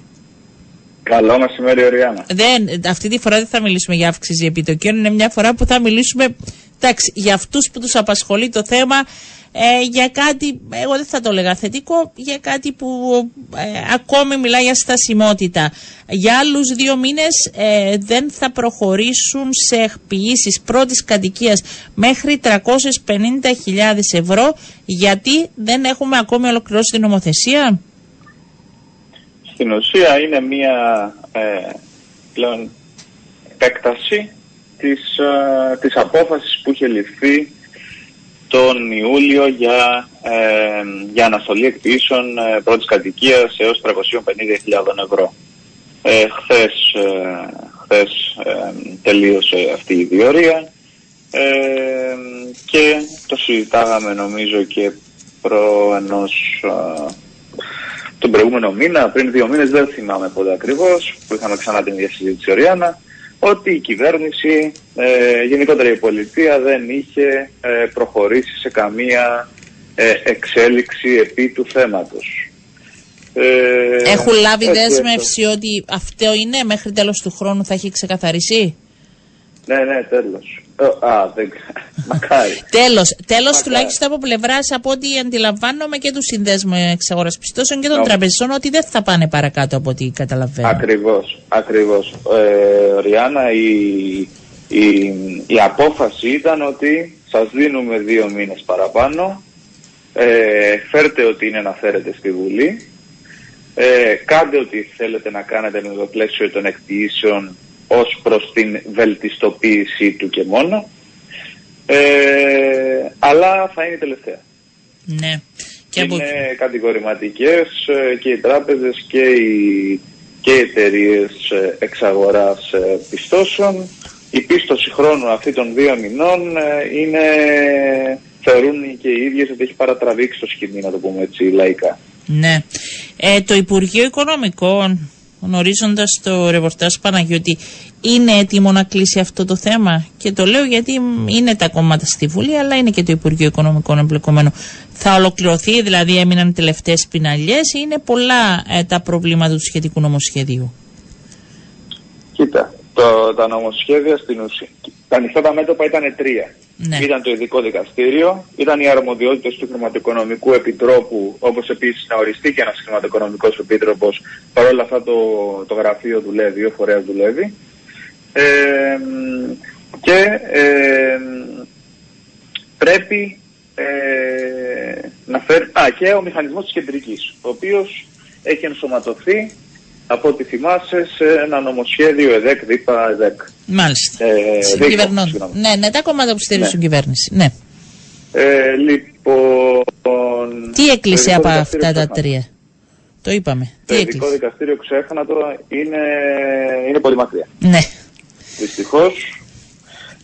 Καλό μεσημέρι, Οριάννα. Δεν, αυτή τη φορά δεν θα μιλήσουμε για αύξηση επιτοκίων. Είναι μια φορά που θα μιλήσουμε εντάξει, για αυτούς που τους απασχολεί το θέμα. Ε, για κάτι, εγώ δεν θα το έλεγα θετικό, για κάτι που ε, ακόμη μιλάει για στασιμότητα. Για άλλους δύο μήνες ε, δεν θα προχωρήσουν σε εκποιήσεις πρώτης κατοικίας μέχρι 350.000 ευρώ γιατί δεν έχουμε ακόμη ολοκληρώσει την νομοθεσία. Στην ουσία είναι μια ε, πλέον επέκταση της, ε, της απόφασης που είχε ληφθεί τον Ιούλιο για, ε, για αναστολή εκποιήσεων ε, πρώτης κατοικίας έως 350.000 ευρώ. Ε, χθες ε, χθες ε, τελείωσε αυτή η διορία ε, και το συζητάγαμε νομίζω και προ ενός ε, τον προηγούμενο μήνα, πριν δύο μήνες, δεν θυμάμαι πότε ακριβώς, που είχαμε ξανά την ίδια συζήτηση Οριάννα, ότι η κυβέρνηση, ε, γενικότερα η πολιτεία δεν είχε ε, προχωρήσει σε καμία ε, εξέλιξη επί του θέματος. Ε, Έχουν λάβει έτσι, δέσμευση ότι αυτό είναι μέχρι τέλος του χρόνου θα έχει ξεκαθαριστεί. Ναι, ναι, τέλος. Ε, α, δεν Μακάρι. Τέλος, τέλος Μακάρι. τουλάχιστον από πλευράς από ό,τι αντιλαμβάνομαι και του συνδέσμου εξαγορά πιστώσεων και των Ναι. τραπεζών ότι δεν θα πάνε παρακάτω από ό,τι καταλαβαίνω. Ακριβώς, ακριβώς. Ε, Ριάννα, η, η, η απόφαση ήταν ότι σας δίνουμε δύο μήνες παραπάνω, ε, φέρτε ό,τι είναι να φέρετε στη Βουλή, ε, κάντε ό,τι θέλετε να κάνετε με το πλαίσιο των εκποιήσεων ως προς την βελτιστοποίησή του και μόνο, ε, αλλά θα είναι η τελευταία. Ναι. Και από... Είναι κατηγορηματικές ε, και οι τράπεζες και οι, και οι εταιρείες εξαγοράς ε, πιστώσεων. Η πίστοση χρόνου αυτή των δύο μηνών ε, είναι, θεωρούν και οι ίδιες ότι έχει παρατραβήξει το σκηνή, να το πούμε έτσι λαϊκά. Ναι. Ε, το Υπουργείο Οικονομικών, γνωρίζοντας το ρεπορτάζ Παναγιώτη, είναι έτοιμο να κλείσει αυτό το θέμα; Και το λέω γιατί είναι τα κόμματα στη Βουλή, αλλά είναι και το Υπουργείο Οικονομικών εμπλεκομένο. Θα ολοκληρωθεί, δηλαδή έμειναν τελευταίες πιναλιές, ή είναι πολλά ε, τα προβλήματα του σχετικού νομοσχεδίου; Κοίτα, το, τα νομοσχέδια στην ουσία. Τα ανοιχτά τα μέτωπα ήταν τρία. Ναι. Ήταν το ειδικό δικαστήριο, ήταν οι αρμοδιότητες του Χρηματοοικονομικού Επιτρόπου, όπως επίσης να οριστεί και ένας Χρηματοοικονομικός Επίτροπος. Παρ' όλα αυτά το, το γραφείο δουλεύει, ο φορέας δουλεύει. Ε, και ε, πρέπει ε, να φέρει. Α, και ο μηχανισμός της κεντρικής, ο οποίος έχει ενσωματωθεί από ό,τι θυμάσαι σε ένα νομοσχέδιο ΕΔΕΚ, ΔΥΠΑ, ΕΔΕΚ. Μάλιστα. Ε, Συγκυβερνών. δίκο, συγγνώμη. Ναι, ναι, τα κόμματα που στηρίζουν Ναι. κυβέρνηση. Ναι. Ε, λοιπόν... Τι έκλεισε το από ειδικό αυτά τα δικαστήριο τρία; Το είπαμε. Το Τι ειδικό έκλεισε; δικαστήριο ξέχανα τώρα είναι, είναι πολύ μακριά. Ναι. Δυστυχώς.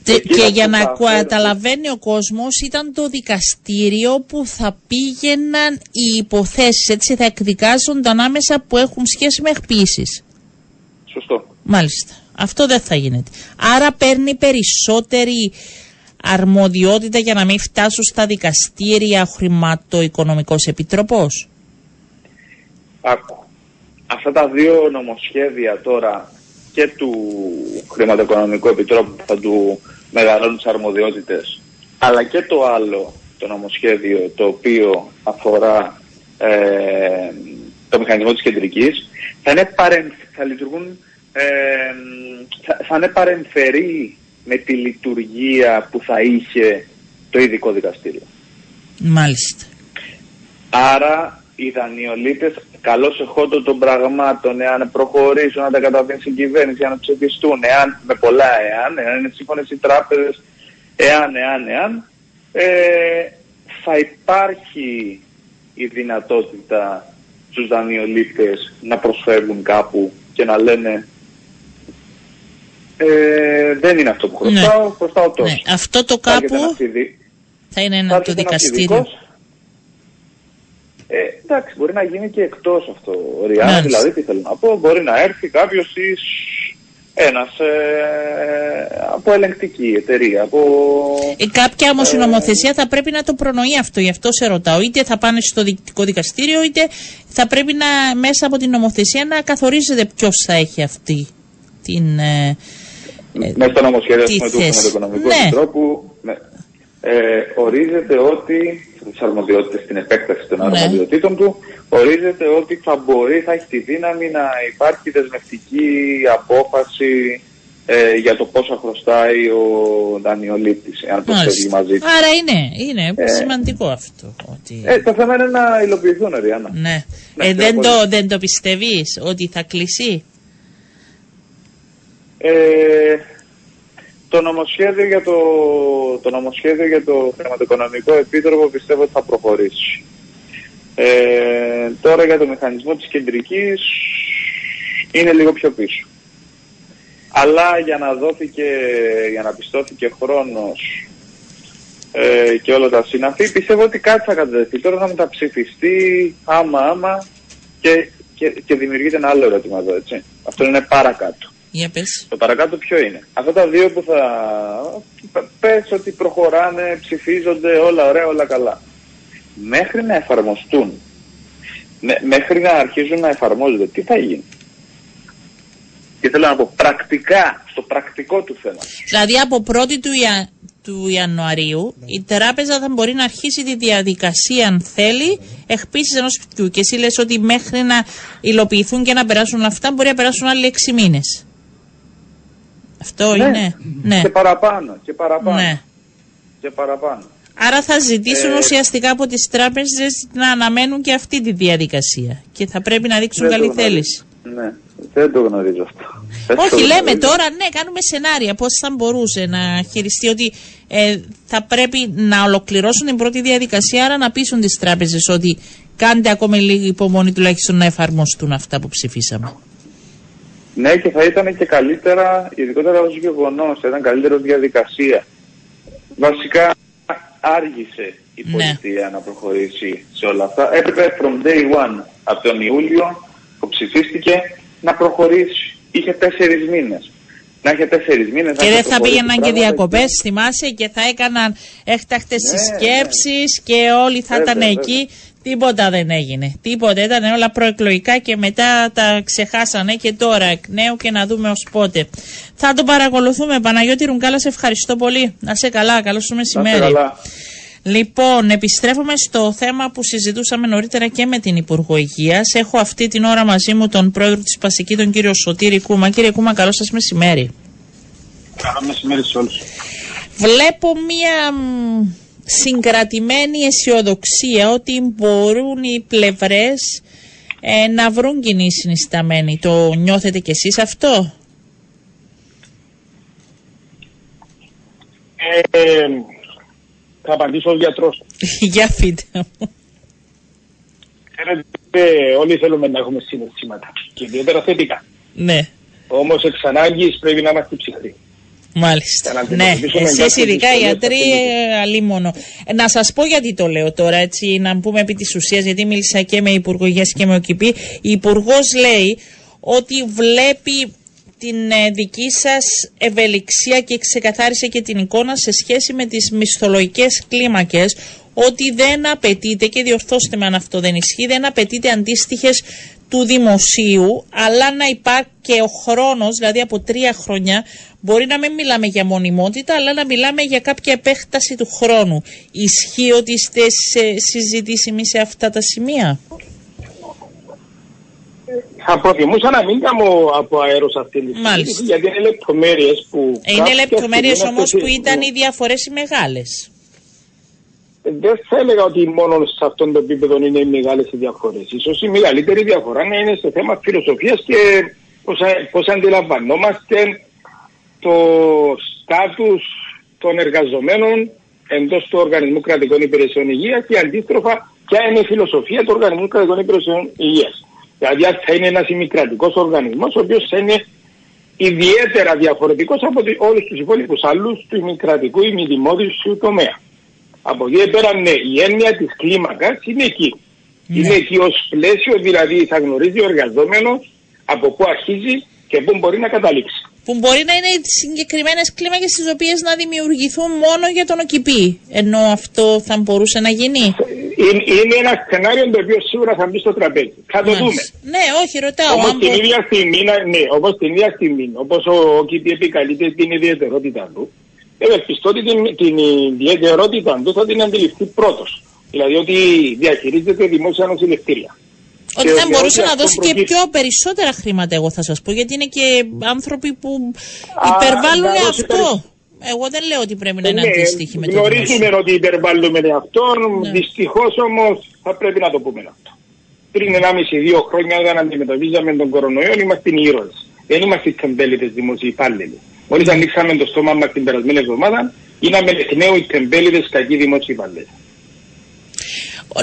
Και, Εκεί και να για να που θα καταλαβαίνει ο κόσμος ήταν το δικαστήριο που θα πήγαιναν οι υποθέσεις, έτσι θα εκδικάζονται ανάμεσα που έχουν σχέση με εκποίησεις. Σωστό. Μάλιστα. Αυτό δεν θα γίνεται. Άρα παίρνει περισσότερη αρμοδιότητα για να μην φτάσουν στα δικαστήρια ο χρηματοοικονομικός επιτροπός. Άκου. Αυτά τα δύο νομοσχέδια τώρα και του Χρηματοοικονομικού Επιτρόπου που θα του μεγαλώνουν τις αρμοδιότητες αλλά και το άλλο το νομοσχέδιο το οποίο αφορά ε, το μηχανισμό της κεντρικής θα, είναι παρεν, θα λειτουργούν ε, θα, θα είναι παρεμφερή με τη λειτουργία που θα είχε το ειδικό δικαστήριο. Μάλιστα. Άρα οι δανειολήπτες καλώς εχόντων των πραγμάτων, εάν προχωρήσουν, αν τα καταβαίνει στην κυβέρνηση, αν ψηφιστούν, εάν με πολλά εάν, εάν είναι σύμφωνες οι τράπεζες, εάν, εάν, εάν, ε, θα υπάρχει η δυνατότητα στους δανειολήπτες να προσφεύγουν κάπου και να λένε ε, δεν είναι αυτό που χρωστάω, Ναι. χρωστάω τόσο. Ναι. Αυτό το Θα έρχεται κάπου ένας ειδι- θα είναι θα ένα το έρχεται ένας δικαστήριο. Ειδικός. Ε, εντάξει, μπορεί να γίνει και εκτός αυτό. Ριάννα, Μάλιστα. δηλαδή, τι θέλω να πω, μπορεί να έρθει κάποιος εις ένας ε, από ελεγκτική εταιρεία, από... Ε, κάποια όμως η Ε, νομοθεσία θα πρέπει να το προνοεί αυτό, γι' αυτό σε ρωτάω. Είτε θα πάνε στο διοικητικό δικαστήριο, είτε θα πρέπει να μέσα από την νομοθεσία να καθορίζεται ποιος θα έχει αυτή την. ε, ε, Μέσα στο νομοσχέδιο τι ας πούμε, του θέση. Χρηματοοικονομικού Ναι. Επιτρόπου ναι. ε, ορίζεται ότι τις αρμοδιότητες, στην επέκταση των Ναι. αρμοδιοτήτων του, ορίζεται ότι θα μπορεί, θα έχει τη δύναμη να υπάρχει δεσμευτική απόφαση ε, για το πόσα χρωστάει ο δανειολήπτης, αν προσφεύγει μάλιστα. μαζί του. Άρα είναι, είναι Ε, σημαντικό αυτό. Ότι... Ε, το θέμα είναι να υλοποιηθούν, Ριάννα. ναι. ναι, Ε, δεν, ναι, το, δεν το πιστεύεις ότι θα κλείσει; Ε, το νομοσχέδιο για το, το νομοσχέδιο για το χρηματοοικονομικό επίτροπο πιστεύω ότι θα προχωρήσει. Ε, τώρα για το μηχανισμό της κεντρικής είναι λίγο πιο πίσω. Αλλά για να δόθηκε, για να πιστώθηκε χρόνος ε, και όλα τα συναφή, πιστεύω ότι κάτι θα καταδεθεί. Τώρα θα μεταψηφιστεί άμα άμα και, και, και δημιουργείται ένα άλλο ερώτημα εδώ, έτσι. Αυτό είναι παρακάτω. Για πες. Το παρακάτω ποιο είναι. Αυτά τα δύο που θα π- πες ότι προχωράνε, ψηφίζονται, όλα ωραία, όλα καλά. Μέχρι να εφαρμοστούν, μέ- μέχρι να αρχίζουν να εφαρμόζονται, τι θα γίνει; Και θέλω να πω πρακτικά, στο πρακτικό του θέμα. Δηλαδή από 1η του, Ια... του Ιανουαρίου η τράπεζα θα μπορεί να αρχίσει τη διαδικασία αν θέλει εκπίσεις ενός σπιτιού και εσύ λες ότι μέχρι να υλοποιηθούν και να περάσουν αυτά μπορεί να περάσουν άλλοι 6 μήνες. Αυτό είναι. Ναι. Και παραπάνω, και παραπάνω. ναι. Και παραπάνω. Άρα θα ζητήσουν Ε, ουσιαστικά από τις τράπεζες να αναμένουν και αυτή τη διαδικασία και θα πρέπει να δείξουν Δεν το καλή γνωρίζω. θέληση. Ναι, δεν το γνωρίζω αυτό. Δεν το Όχι, λέμε γνωρίζω. τώρα, ναι, κάνουμε σενάρια. Πώς θα μπορούσε να χειριστεί ότι ε, θα πρέπει να ολοκληρώσουν την πρώτη διαδικασία, άρα να πείσουν τις τράπεζες ότι κάντε ακόμη λίγη υπομονή τουλάχιστον να εφαρμοστούν αυτά που ψηφίσαμε. Ναι, και θα ήταν και καλύτερα, ειδικότερα ως γεγονός, θα ήταν καλύτερο ως διαδικασία. Βασικά άργησε η Ναι. πολιτεία να προχωρήσει σε όλα αυτά. Έπρεπε from day one, από τον Ιούλιο που ψηφίστηκε, να προχωρήσει. Είχε τέσσερις μήνες. Να είχε τέσσερις μήνες. να Και είχε δεν θα προχωρήσει πήγαιναν και πράγματα διακοπές, θυμάσαι, και θα έκαναν έκτακτες Ναι, συσκέψεις και όλοι θα Βέβαια, ήταν βέβαια. εκεί. Τίποτα δεν έγινε. Τίποτα. Ήταν όλα προεκλογικά και μετά τα ξεχάσανε και τώρα εκ νέου και να δούμε ως πότε. Θα το παρακολουθούμε. Παναγιώτη Ρουγκάλα, σε ευχαριστώ πολύ. Να σε καλά. Καλό σου Να είστε μεσημέρι. καλά. Λοιπόν, επιστρέφουμε στο θέμα που συζητούσαμε νωρίτερα και με την Υπουργό Υγείας. Έχω αυτή την ώρα μαζί μου τον πρόεδρο της Πασική, τον κύριο Σωτήρη Κούμα. Κύριε Κούμα, καλό σας μεσημέρι. Καλό μεσημέρι σε όλους. Βλέπω μία μ, συγκρατημένη αισιοδοξία ότι μπορούν οι πλευρές ε, να βρουν κοινή συνισταμένη. Το νιώθετε κι εσείς αυτό; Ε, θα απαντήσω ως γιατρός. Για πείτε μου. Ξέρετε, όλοι θέλουμε να έχουμε συναισθήματα και ιδιαίτερα θετικά. Ναι. Όμως εξ ανάγκης πρέπει να είμαστε ψυχροί. Μάλιστα. Για να Ναι, αντιμετωπίσουμε εσείς κάποιες ειδικά οι δυσκολίες ιατροί, αυτή τη ε, αλίμονο. Ε, Να σας πω γιατί το λέω τώρα, έτσι, να πούμε επί της ουσίας, γιατί μίλησα και με Υπουργό Υγείας και με ΟΚΙΠΗ. Η Υπουργός λέει ότι βλέπει την ε, δική σας ευελιξία και ξεκαθάρισε και την εικόνα σε σχέση με τις μισθολογικές κλίμακες ότι δεν απαιτείται και διορθώστε με αν αυτό δεν ισχύει δεν απαιτείται αντίστοιχες του δημοσίου αλλά να υπάρχει και ο χρόνος δηλαδή από τρία χρόνια μπορεί να μην μιλάμε για μονιμότητα αλλά να μιλάμε για κάποια επέκταση του χρόνου ισχύει ότι είστε σε συζητήσιμοι σε αυτά τα σημεία; Θα προτιμούσα να μην κάνω από αέρος σε αυτή τη συζήτηση, Μάλιστα. γιατί είναι λεπτομέρειες που. Ε, είναι κάποια λεπτομέρειες στιγμή όμως που αυτές- ήταν οι διαφορές οι μεγάλες Δεν θα έλεγα ότι μόνο σε αυτόν τον επίπεδο είναι οι μεγάλες οι διαφορές. σω η μεγαλύτερη διαφορά να είναι στο θέμα φιλοσοφίας και πώς αντιλαμβανόμαστε το στάτους των εργαζομένων εντός του Οργανισμού Κρατικών Υπηρεσιών Υγείας και αντίστροφα ποια είναι η φιλοσοφία του Οργανισμού Κρατικών Υπηρεσιών Υγείας. Δηλαδή, αν θα είναι ένας ημικρατικός οργανισμός, ο οποίος θα είναι ιδιαίτερα διαφορετικός από όλους τους υπόλοιπους άλλους του ημικρατικού ημιδημόδιου τομέα. Από εκεί πέρα, ναι, η έννοια της κλίμακας είναι εκεί. Είναι εκεί ως πλαίσιο, δηλαδή θα γνωρίζει ο εργαζόμενος από πού αρχίζει και πού μπορεί να καταλήξει. που μπορεί να είναι συγκεκριμένες κλίμακες τις οποίες να δημιουργηθούν μόνο για τον ΟΚΙΠΗ ενώ αυτό θα μπορούσε να γίνει; Είναι, είναι ένα σενάριο το οποίο σίγουρα θα μπει στο τραπέζι. Θα το δούμε. Μάλιστα. Ναι, όχι, ρωτάω. Όμω αν την μπο- ίδια στιγμή, να- ναι, όπως την ίδια στιγμή, όπως ο, ο ΚΙΠΗ επικαλείται την ιδιαιτερότητα του, ευελπιστώ ότι την, την ιδιαιτερότητα του θα την αντιληφθεί πρώτος. Δηλαδή ότι διαχειρίζεται δημόσια νοσηλευτήρια. ότι και θα ότι μπορούσε ό,τι να αυτό δώσει και προκύψει- πιο περισσότερα χρήματα, εγώ θα σας πω, γιατί είναι και άνθρωποι που Α, υπερβάλλουν να δώσει αυτό. περισσ- Εγώ δεν λέω ότι πρέπει να είναι Ναι, αντίστοιχη με το γνωρίζουμε δημόσιο. ότι υπερβάλλουμε αυτόν, Ναι. δυστυχώς όμως θα πρέπει να το πούμε αυτό. Πριν 1,5-2 χρόνια, όταν αντιμετωπίζαμε τον κορονοϊό, είμαστε οι ήρωες. Δεν είμαστε οι τεμπέλητε δημοσίοι υπάλληλοι. Μόλις ανοίξαμε το στόμα μας την περασμένη εβδομάδα, γίναμε εκ νέου οι τεμπέλητε κακοί δημοσίοι υπάλληλοι.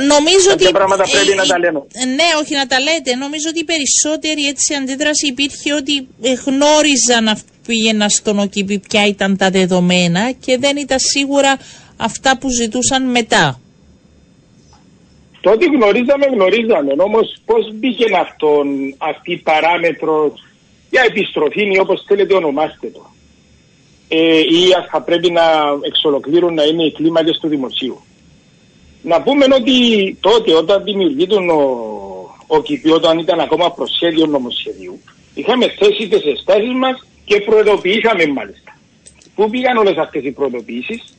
Νομίζω Κάποια ότι. πράγματα πρέπει να η- τα λέμε. Ναι, όχι να τα λέτε. Νομίζω ότι η περισσότερη έτσι αντίδραση υπήρχε ότι ε, γνώριζαν να πήγαιναν στον ΟΚΙΠΗ ποια ήταν τα δεδομένα και δεν ήταν σίγουρα αυτά που ζητούσαν μετά. Το ότι γνωρίζαμε, γνωρίζαμε. Όμως, πώς μπήκε αυτόν, αυτή η παράμετρο για επιστροφή ή όπως θέλετε ονομάστε το. Ε, ή αν θα πρέπει να εξ ολοκλήρου να είναι οι κλίμακες του δημοσίου. Να πούμε ότι τότε όταν δημιουργείται ο, ο ΚΙΠΗ, όταν ήταν ακόμα προσχέδιο νομοσχεδίου, είχαμε θέσει τις εστάσεις μας και προειδοποιήσαμε μάλιστα. Πού πήγαν όλες αυτές οι προειδοποιήσεις,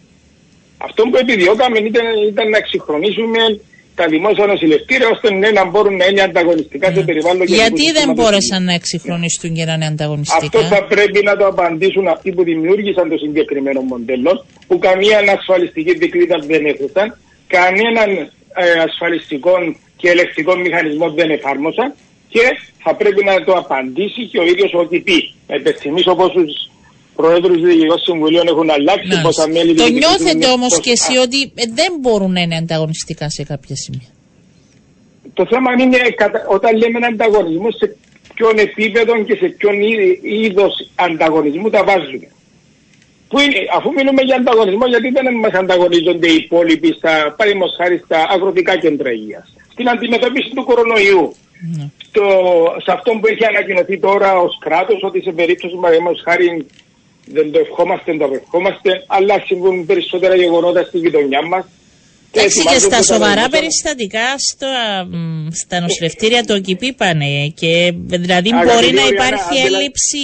αυτό που επιδιώκαμε ήταν, ήταν να εξυγχρονίσουμε τα δημόσια νοσηλευτήρια ώστε ναι, να μπορούν να είναι ανταγωνιστικά σε περιβάλλον γενικού Γιατί δεν συστήματος μπόρεσαν να εξυγχρονιστούν και να είναι ανταγωνιστικά; αυτό θα πρέπει να το απαντήσουν αυτοί που δημιούργησαν το συγκεκριμένο μοντέλο, που καμία ασφαλιστική δικλίδα δεν έθεσαν, κανέναν ε, ασφαλιστικό και ελεκτικό μηχανισμό δεν εφάρμοσαν και θα πρέπει να το απαντήσει και ο ίδιος ο ΟΚΙΠΗ. Να υπενθυμίσω πόσους προέδρους διοικητικών συμβουλίων έχουν αλλάξει, Να, πόσα μέλη Το διοικητικού νιώθετε συμβουλίου- όμως πόσα- και εσύ ότι ε, δεν μπορούν να είναι ανταγωνιστικά σε κάποια σημεία; Το θέμα είναι κατα- όταν λέμε ανταγωνισμό σε ποιον επίπεδο και σε ποιον είδος ανταγωνισμού τα βάζουμε. Που είναι, αφού μιλούμε για ανταγωνισμό, γιατί δεν μας ανταγωνίζονται οι υπόλοιποι στα, παραδείγματος χάρη στα αγροτικά κέντρα υγείας. Στην αντιμετώπιση του κορονοϊού. Ναι. Το, σε αυτό που έχει ανακοινωθεί τώρα ως κράτος, ότι σε περίπτωση παραδείγματος χάρη δεν το ευχόμαστε, δεν το απευχόμαστε, αλλά συμβούν περισσότερα γεγονότα στη γειτονιά μας. Εντάξει και στα σοβαρά περιστατικά στα, μ, στα νοσηλευτήρια του ΟΚΙΠΗ πάνε και δηλαδή Αγαπητή μπορεί να Οριάννα, υπάρχει αντιλα- έλλειψη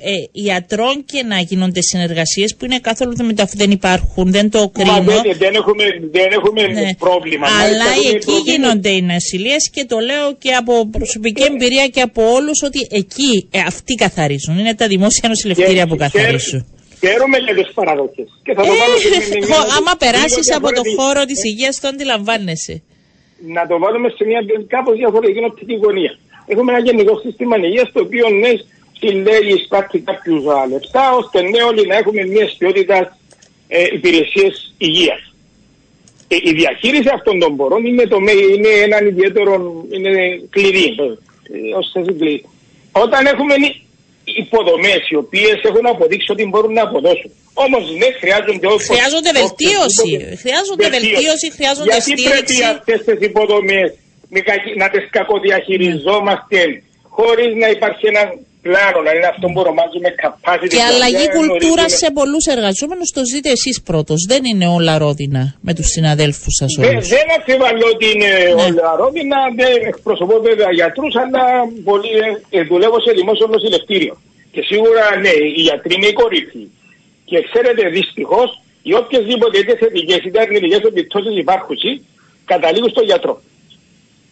ε, ιατρών και να γίνονται συνεργασίες που είναι καθόλου δεν, μεταφ- δεν υπάρχουν, δεν το Μα κρίνω. δεν, δεν έχουμε, δεν έχουμε Ναι. πρόβλημα. Αλλά Μάλιστα, έχουμε εκεί προτείνει- γίνονται οι νοσηλίες και το λέω και από προσωπική εμπειρία και από όλους ότι εκεί ε, αυτοί καθαρίζουν. Είναι τα δημόσια νοσηλευτήρια που χαίρομαι- καθαρίζουν. Χαίρομαι για τις παραδοχέ. Και θα το βάλω και με- με- Ε, με- άμα λίγο περάσεις από το διαφορετική. χώρο της υγείας το αντιλαμβάνεσαι. Να το βάλουμε σε μια κάπως διαφορετική οπτική γωνία. Έχουμε ένα γενικό σύστημα υγείας το οποίο ναι, συλλέγει, υπάρχει κάποιους λεφτά, ώστε ναι, όλοι να έχουμε μια ποιότητα ε, υπηρεσίες υγείας. Ε, η διαχείριση αυτών των πορών είναι, το, με- είναι έναν ιδιαίτερο είναι κλειδί. Ε, ως θέσει κλειδί. Όταν έχουμε νη- η υποδομές οι οποίες έχουν αποδείξει ότι μπορούν να αποδώσουν. Όμως ναι, χρειάζονται όπως... Χρειάζονται βελτίωση. Χρειάζονται βελτίωση, χρειάζονται Γιατί στήριξη. πρέπει αυτές τις υποδομές με κακι- να τις κακοδιαχειριζόμαστε χωρίς να υπάρχει ένα πλάνο, να είναι αυτό που ονομάζουμε capacity. Και αλλαγή plan, κουλτούρα γνωρίζουμε- σε πολλούς εργαζόμενους το ζείτε εσείς πρώτος. Δεν είναι όλα ρόδινα με τους συναδέλφους σας Δεν, όλους. δεν αμφιβάλλω ότι είναι Ναι. όλα ρόδινα, δεν εκπροσωπώ βέβαια γιατρούς, αλλά πολύ, ε, δουλεύω σε δημόσιο νοσηλευτήριο. Και σίγουρα ναι, οι γιατροί είναι η κορυφή. Και ξέρετε δυστυχώς, οι οποιασδήποτε είτε θετικέ είτε αρνητικές επιπτώσεις υπάρχουν, καταλήγουν στον γιατρό.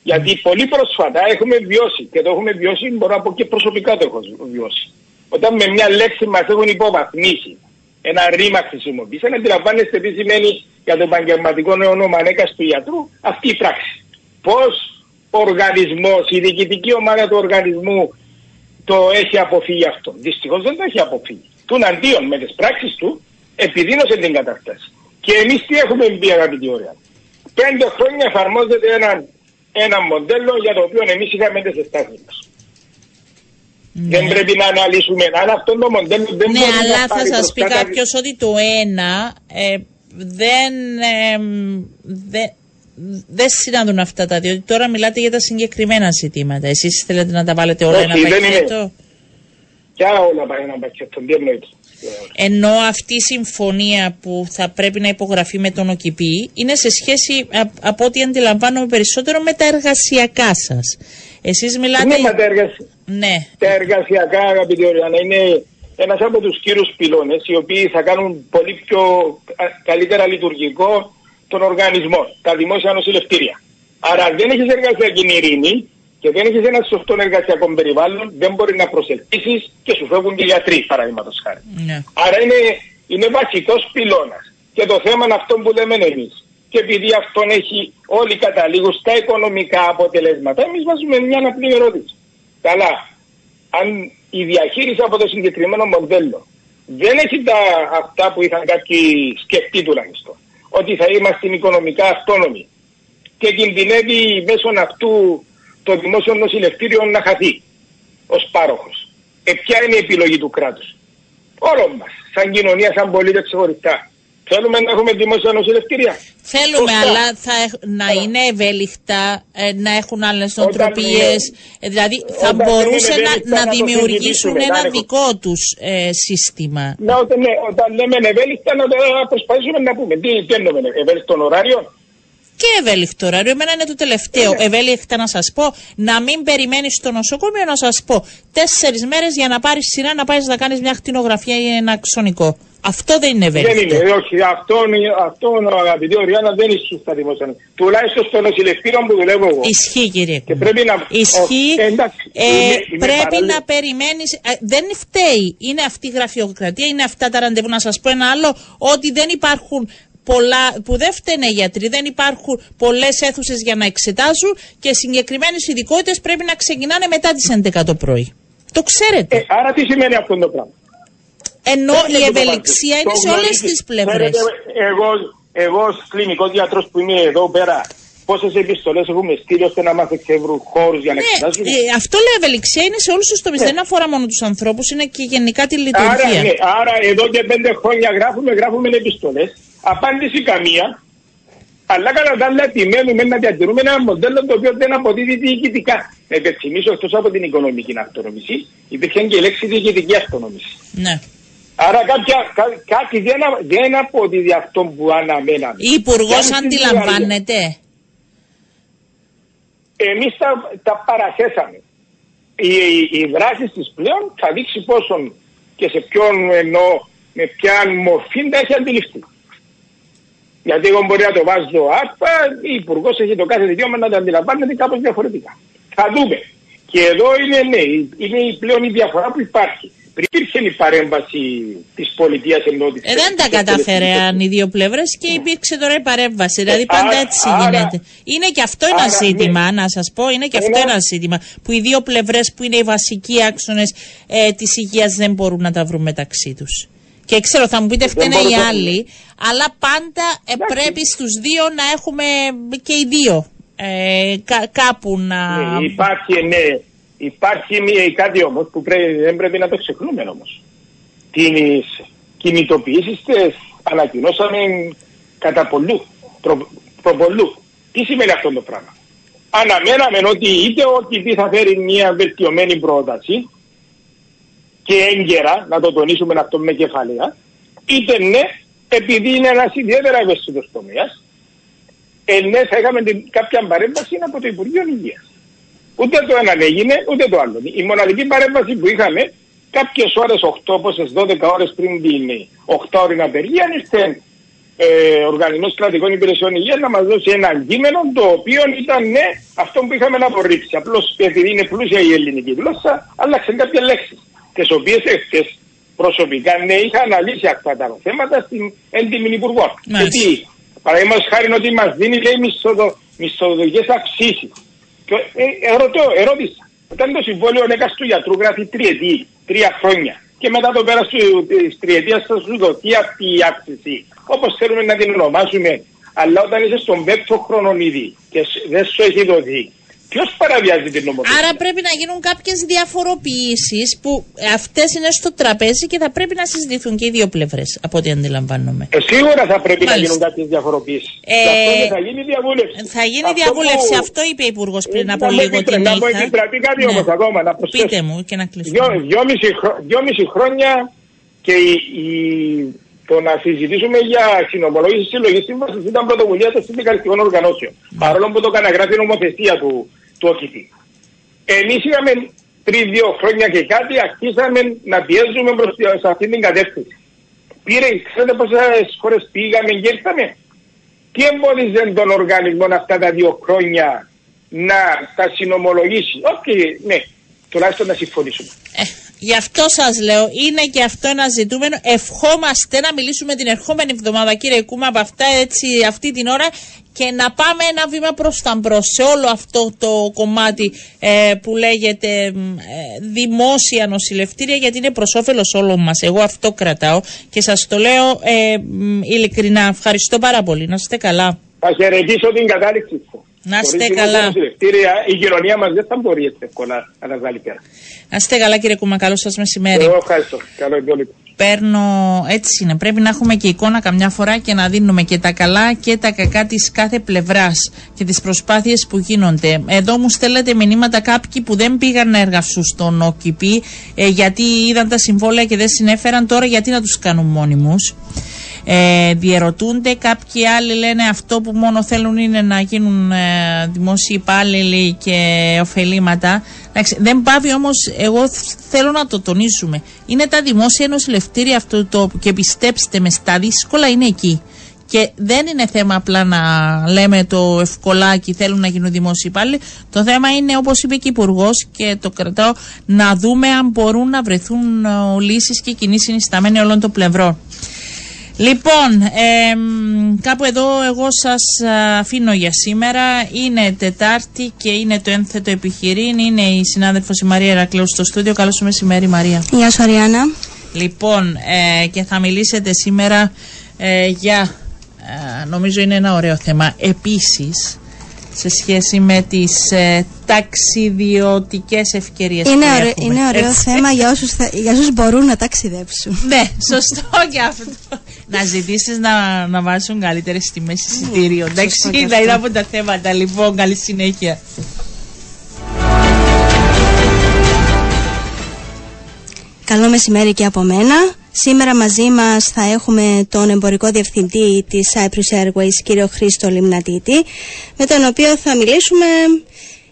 Γιατί πολύ πρόσφατα έχουμε βιώσει και το έχουμε βιώσει, μπορώ να πω και προσωπικά το έχω βιώσει. Όταν με μια λέξη μας έχουν υποβαθμίσει, ένα ρήμα χρησιμοποίησαν, αντιλαμβάνεστε τι σημαίνει για το επαγγελματικό όνομα ανέκα του γιατρού αυτή η πράξη. Πώς ο οργανισμός, η διοικητική ομάδα του οργανισμού το έχει αποφύγει αυτό. Δυστυχώς δεν το έχει αποφύγει. Τουναντίον με τις πράξεις του επιδίνωσε την κατάσταση. Και εμείς τι έχουμε πει, αγαπητή ωραία. Πέντε χρόνια εφαρμόζεται ένα, ένα μοντέλο για το οποίο εμείς είχαμε τις αισθάσει μας. Δεν πρέπει να αναλύσουμε αν αυτό το μοντέλο δεν Ναι, μπορεί να αλλά θα πάρει σας προς πει κάτα- κάποιος ότι το ένα ε, δεν. Ε, δεν δεν συναντούν αυτά τα δύο. Τώρα μιλάτε για τα συγκεκριμένα ζητήματα. Εσείς θέλετε να τα βάλετε όλα Όχι, ένα δεν είναι. πακέτο. Ποια όλα πάει ένα πακέτο, τι εννοείται. Ενώ αυτή η συμφωνία που θα πρέπει να υπογραφεί με τον ΟΚΙΠΗ είναι σε σχέση α- από ό,τι αντιλαμβάνομαι περισσότερο με τα εργασιακά σας. Εσείς μιλάτε... Ναι, μα τα, εργασ- Ναι, τα εργασιακά, αγαπητή Οριάννα, είναι ένας από τους κύριους πυλώνες, οι οποίοι θα κάνουν πολύ πιο κα- καλύτερα λειτουργικό τον οργανισμό, τα δημόσια νοσηλευτήρια. Άρα, αν δεν έχεις εργασιακή ειρήνη και δεν έχεις ένα σωστό εργασιακό περιβάλλον, δεν μπορεί να προσελκύσεις και σου φεύγουν και οι γιατροί, παραδείγματος χάρη. ναι. Άρα είναι, είναι βασικός πυλώνας. Και το θέμα είναι αυτό που λέμε εμείς. Και επειδή αυτόν έχει όλοι καταλήγουν στα οικονομικά αποτελέσματα, εμείς βάζουμε μια απλή ερώτηση. Καλά, αν η διαχείριση από το συγκεκριμένο μοντέλο δεν έχει τα, αυτά που είχαν κάποιοι σκεφτεί τουλάχιστον, ότι θα είμαστε οικονομικά αυτόνομοι και κινδυνεύει μέσω αυτού το δημόσιο νοσηλευτήριο να χαθεί ως πάροχος. Ε, ποια είναι η επιλογή του κράτους; Όλων μας, σαν κοινωνία, σαν πολίτες ξεχωριστά. Θέλουμε να έχουμε δημόσια νοσηλευτήρια; Θέλουμε, Σωστά. αλλά θα, έχ- να Άρα. είναι ευέλικτα, ε, να έχουν άλλες Όταν νοοτροπίες. είναι- Ε, δηλαδή θα όταν δεν μπορούσε είναι να, ευέλικτα να να το δημιουργήσουν συζητήσουμε, ένα να έχω- δικό τους ε, σύστημα. Να, όταν, ναι, όταν λέμε ευέλικτα να το προσπαθήσουμε να πούμε. Τι, τι εννοούμε, ευέλικτον ωράριο; Και ευέλικτο ωράριο. Εμένα είναι το τελευταίο. Ναι. Ευέλικτα να σας πω, να μην περιμένεις στο νοσοκομείο να σας πω τέσσερις μέρες για να πάρεις σειρά να πάεις να κάνεις μια ακτινογραφία ή ένα ξωνικό. Αυτό δεν είναι ευέλικτο. Δεν είναι, όχι. Αυτό, αυτό αγαπητή Οριάννα δεν ισχύει στα δημόσια. Τουλάχιστον στο νοσηλευτήριο που δουλεύω εγώ. Ισχύει κύριε Και Κούμα. πρέπει να. Ισχύει. Ο- εντάξει, ε, είμαι- είμαι πρέπει παράλληλα. να περιμένει. δεν φταίει. Είναι αυτή η γραφειοκρατία, είναι αυτά τα ραντεβού. Να σας πω ένα άλλο, ότι δεν υπάρχουν πολλά, που δεν φταίνε οι γιατροί, δεν υπάρχουν πολλές αίθουσες για να εξετάζουν και συγκεκριμένες ειδικότητες πρέπει να ξεκινάνε μετά τις 11 το πρωί. Το ξέρετε. Ε, άρα τι σημαίνει αυτό το πράγμα; Ενώ Θέλετε η το ευελιξία πάρτε. είναι Το σε όλες γνωρίζετε. τις πλευρές. Ξέρετε, Εγώ, εγώ ως κλινικός γιατρός που είμαι εδώ πέρα, πόσες επιστολές έχουμε στείλει ώστε να μας εξεύρουν χώρους για να Ναι, εξετάσουν. ε, αυτό λέει ευελιξία είναι σε όλους τους τομείς. Δεν αφορά μόνο τους ανθρώπους, είναι και γενικά τη Άρα, λειτουργία. ναι, άρα εδώ και πέντε χρόνια γράφουμε, γράφουμε επιστολές, απάντηση καμία, αλλά κατά τα άλλα επιμένουμε να διατηρούμε ένα μοντέλο το οποίο δεν αποδίδει διοικητικά. Να υπενθυμίσω εκτός από την οικονομική αυτονομήση, υπήρχε και η λέξη διοικητική αυτονομήση. Ναι. Άρα κάποια, κά, κάτι δεν, α- δεν αποδίδει αυτό που αναμέναμε. Η Υπουργός Και αν στην αντιλαμβάνεται. εμείς τα, τα παραθέσαμε. Οι, οι, οι δράσεις της πλέον θα δείξει πόσον και σε ποιον ενώ με ποια μορφή τα έχει αντιληφθεί. Γιατί εγώ μπορεί να το βάζω άρπα, η Υπουργός έχει το κάθε δικαίωμα να το αντιλαμβάνεται κάπως διαφορετικά. Θα δούμε. Και εδώ είναι, ναι, είναι η πλέον η διαφορά που υπάρχει. Πριν υπήρχε η παρέμβαση της πολιτείας ενώ της Ε, δεν τα της κατάφερε εκτελεστικής αν οι δύο πλευρές και υπήρξε τώρα η παρέμβαση. Δηλαδή πάντα άρα- έτσι άρα- γίνεται. Είναι και αυτό ένα άρα, ναι. ζήτημα, να σας πω, είναι και αυτό Είναι- ένα ζήτημα. Που οι δύο πλευρές που είναι οι βασικοί άξονες ε, της υγείας δεν μπορούν να τα βρουν μεταξύ τους. Και ξέρω, θα μου πείτε φταίνε οι μπορούν- άλλοι, αλλά πάντα ε, πρέπει στους δύο να έχουμε και οι δύο ε, κα- κάπου να. Ναι, υπάρχει, ναι, υπάρχει μια, κάτι όμως που πρέπει, δεν πρέπει να το ξεχνούμε όμως. Τις κινητοποιήσεις τις ανακοινώσαμε κατά πολλού, προ, προπολού. Τι σημαίνει αυτό το πράγμα; Αναμέναμε ότι είτε ότι θα φέρει μια βελτιωμένη πρόταση και έγκαιρα, να το τονίσουμε αυτό με κεφαλαία, είτε ναι, επειδή είναι ένας ιδιαίτερα ευαίσθητος τομέας, ε, ναι, θα είχαμε την, κάποια παρέμβαση από το Υπουργείο Υγείας. Ούτε το ένα έγινε, ούτε το άλλο. Η μοναδική παρέμβαση που είχαμε, κάποιες ώρες, 8, πόσε 12 ώρες πριν την 8 ώρη απεργία, ήρθε ε, Οργανισμός Κρατικών Υπηρεσιών Υγείας να μας δώσει ένα κείμενο το οποίο ήταν ναι, αυτό που είχαμε να απορρίψει. Απλώς επειδή είναι πλούσια η ελληνική γλώσσα, άλλαξε κάποια λέξεις. Τις οποίες έχετε προσωπικά ναι, είχα αναλύσει αυτά τα θέματα στην έντιμη υπουργό. Γιατί, παραδείγματος χάρη ότι μας δίνει λέει μισθοδοτικές αυξήσεις. Ε, ερωτώ, ερώτησα. Όταν το συμβόλαιο έκαστο του γιατρούς γράφει τριετή, τρία χρόνια και μετά το πέρας της τριετίας θα σου δοθεί αυτή η αύξηση. Όπως θέλουμε να την ονομάσουμε, αλλά όταν είσαι στον πέπτο χρόνο ήδη και δεν σου έχει δοθεί Ποιος παραβιάζει την νομοθεσία; Άρα πρέπει να γίνουν κάποιες διαφοροποιήσεις που αυτές είναι στο τραπέζι και θα πρέπει να συζητηθούν και οι δύο πλευρές, από ό,τι αντιλαμβάνομαι. Ε, σίγουρα θα πρέπει Μάλιστα. να γίνουν κάποιες διαφοροποιήσεις. Ε, θα γίνει διαβούλευση. Θα γίνει αυτό διαβούλευση, που... αυτό είπε ο Υπουργός πριν ε, από λίγο την Να πω κάτι ναι. όμως ακόμα. Να Πείτε μου και να κλείσουμε. Δυο, δυόμιση, δυόμιση χρόνια και η, η, το να συζητήσουμε για συνομολόγηση συλλογής σύμβασης ήταν πρωτοβουλία των συνδικαλιστικών οργανώσεων. Ναι. Παρόλο που το καναγράφει η νομοθεσία του, του ΟΚΙΤΗ. Εμείς είχαμε πριν δύο χρόνια και κάτι αρχίσαμε να πιέζουμε προς σε αυτή την κατεύθυνση. Πήρε, ξέρετε πόσες χώρες πήγαμε και ήρθαμε; Τι εμπόδιζε τον οργανισμό αυτά τα δύο χρόνια να τα συνομολογήσει. Όχι, ναι, τουλάχιστον να συμφωνήσουμε. Ε, Γι' αυτό σας λέω, είναι και αυτό ένα ζητούμενο. Ευχόμαστε να μιλήσουμε την ερχόμενη εβδομάδα, κύριε Κούμα, από αυτά έτσι, αυτή την ώρα και να πάμε ένα βήμα προς τα μπρος σε όλο αυτό το κομμάτι ε, που λέγεται ε, δημόσια νοσηλευτήρια, γιατί είναι προς όφελος όλων μας. Εγώ αυτό κρατάω και σας το λέω ε, ειλικρινά. Ευχαριστώ πάρα πολύ. Να είστε καλά. Θα χαιρετήσω την κατάληξη να είστε καλά. Η κοινωνία μας δεν θα μπορεί έτσι εύκολα να τα βγάλει πέρα. Να είστε καλά, κύριε Κούμα. Καλό σας μεσημέρι. Εγώ ευχαριστώ. Καλό υπόλοιπο. Παίρνω, έτσι είναι. Πρέπει να έχουμε και εικόνα καμιά φορά και να δίνουμε και τα καλά και τα κακά της κάθε πλευράς και τις προσπάθειες που γίνονται. Εδώ μου στέλνετε μηνύματα κάποιοι που δεν πήγαν να εργαστούν στον ΟΚΙΠΗ ε, γιατί είδαν τα συμβόλαια και δεν συνέφεραν. Τώρα γιατί να τους κάνουν μόνιμους; Ε, διερωτούνται. Κάποιοι άλλοι λένε αυτό που μόνο θέλουν είναι να γίνουν ε, δημόσιοι υπάλληλοι και ωφελήματα. δεν πάβει όμως, εγώ θέλω να το τονίσουμε. Είναι τα δημόσια νοσηλευτήρια αυτό το και πιστέψτε με, στα δύσκολα είναι εκεί. Και δεν είναι θέμα απλά να λέμε το ευκολάκι θέλουν να γίνουν δημόσιοι υπάλληλοι. Το θέμα είναι, όπως είπε και ο Υπουργός, και το κρατάω, να δούμε αν μπορούν να βρεθούν ε, λύσεις και κοινή συνισταμένη όλων των πλευρών. Λοιπόν, ε, κάπου εδώ εγώ σας αφήνω για σήμερα. Είναι Τετάρτη και είναι το ένθετο επιχειρήν. Είναι η συνάδελφος η Μαρία Ερακλέου στο στούντιο. Καλώς μεσημέρι Μαρία. Γεια σου Αριάννα. Λοιπόν, ε, και θα μιλήσετε σήμερα ε, για, ε, νομίζω είναι ένα ωραίο θέμα, επίσης σε σχέση με τις ε, ταξιδιωτικές ευκαιρίες είναι που ωραίο, έχουμε. Είναι ωραίο θέμα για όσους, για όσους μπορούν να ταξιδέψουν. ναι, σωστό και αυτό. να ζητήσεις να, να βάσουν καλύτερες τιμές εισιτήριο. Εντάξει, να είναι από τα θέματα. Λοιπόν, καλή συνέχεια. Καλό μεσημέρι και από μένα. Σήμερα μαζί μας θα έχουμε τον εμπορικό διευθυντή της Cyprus Airways, κύριο Χρήστο Λιμνατίτη, με τον οποίο θα μιλήσουμε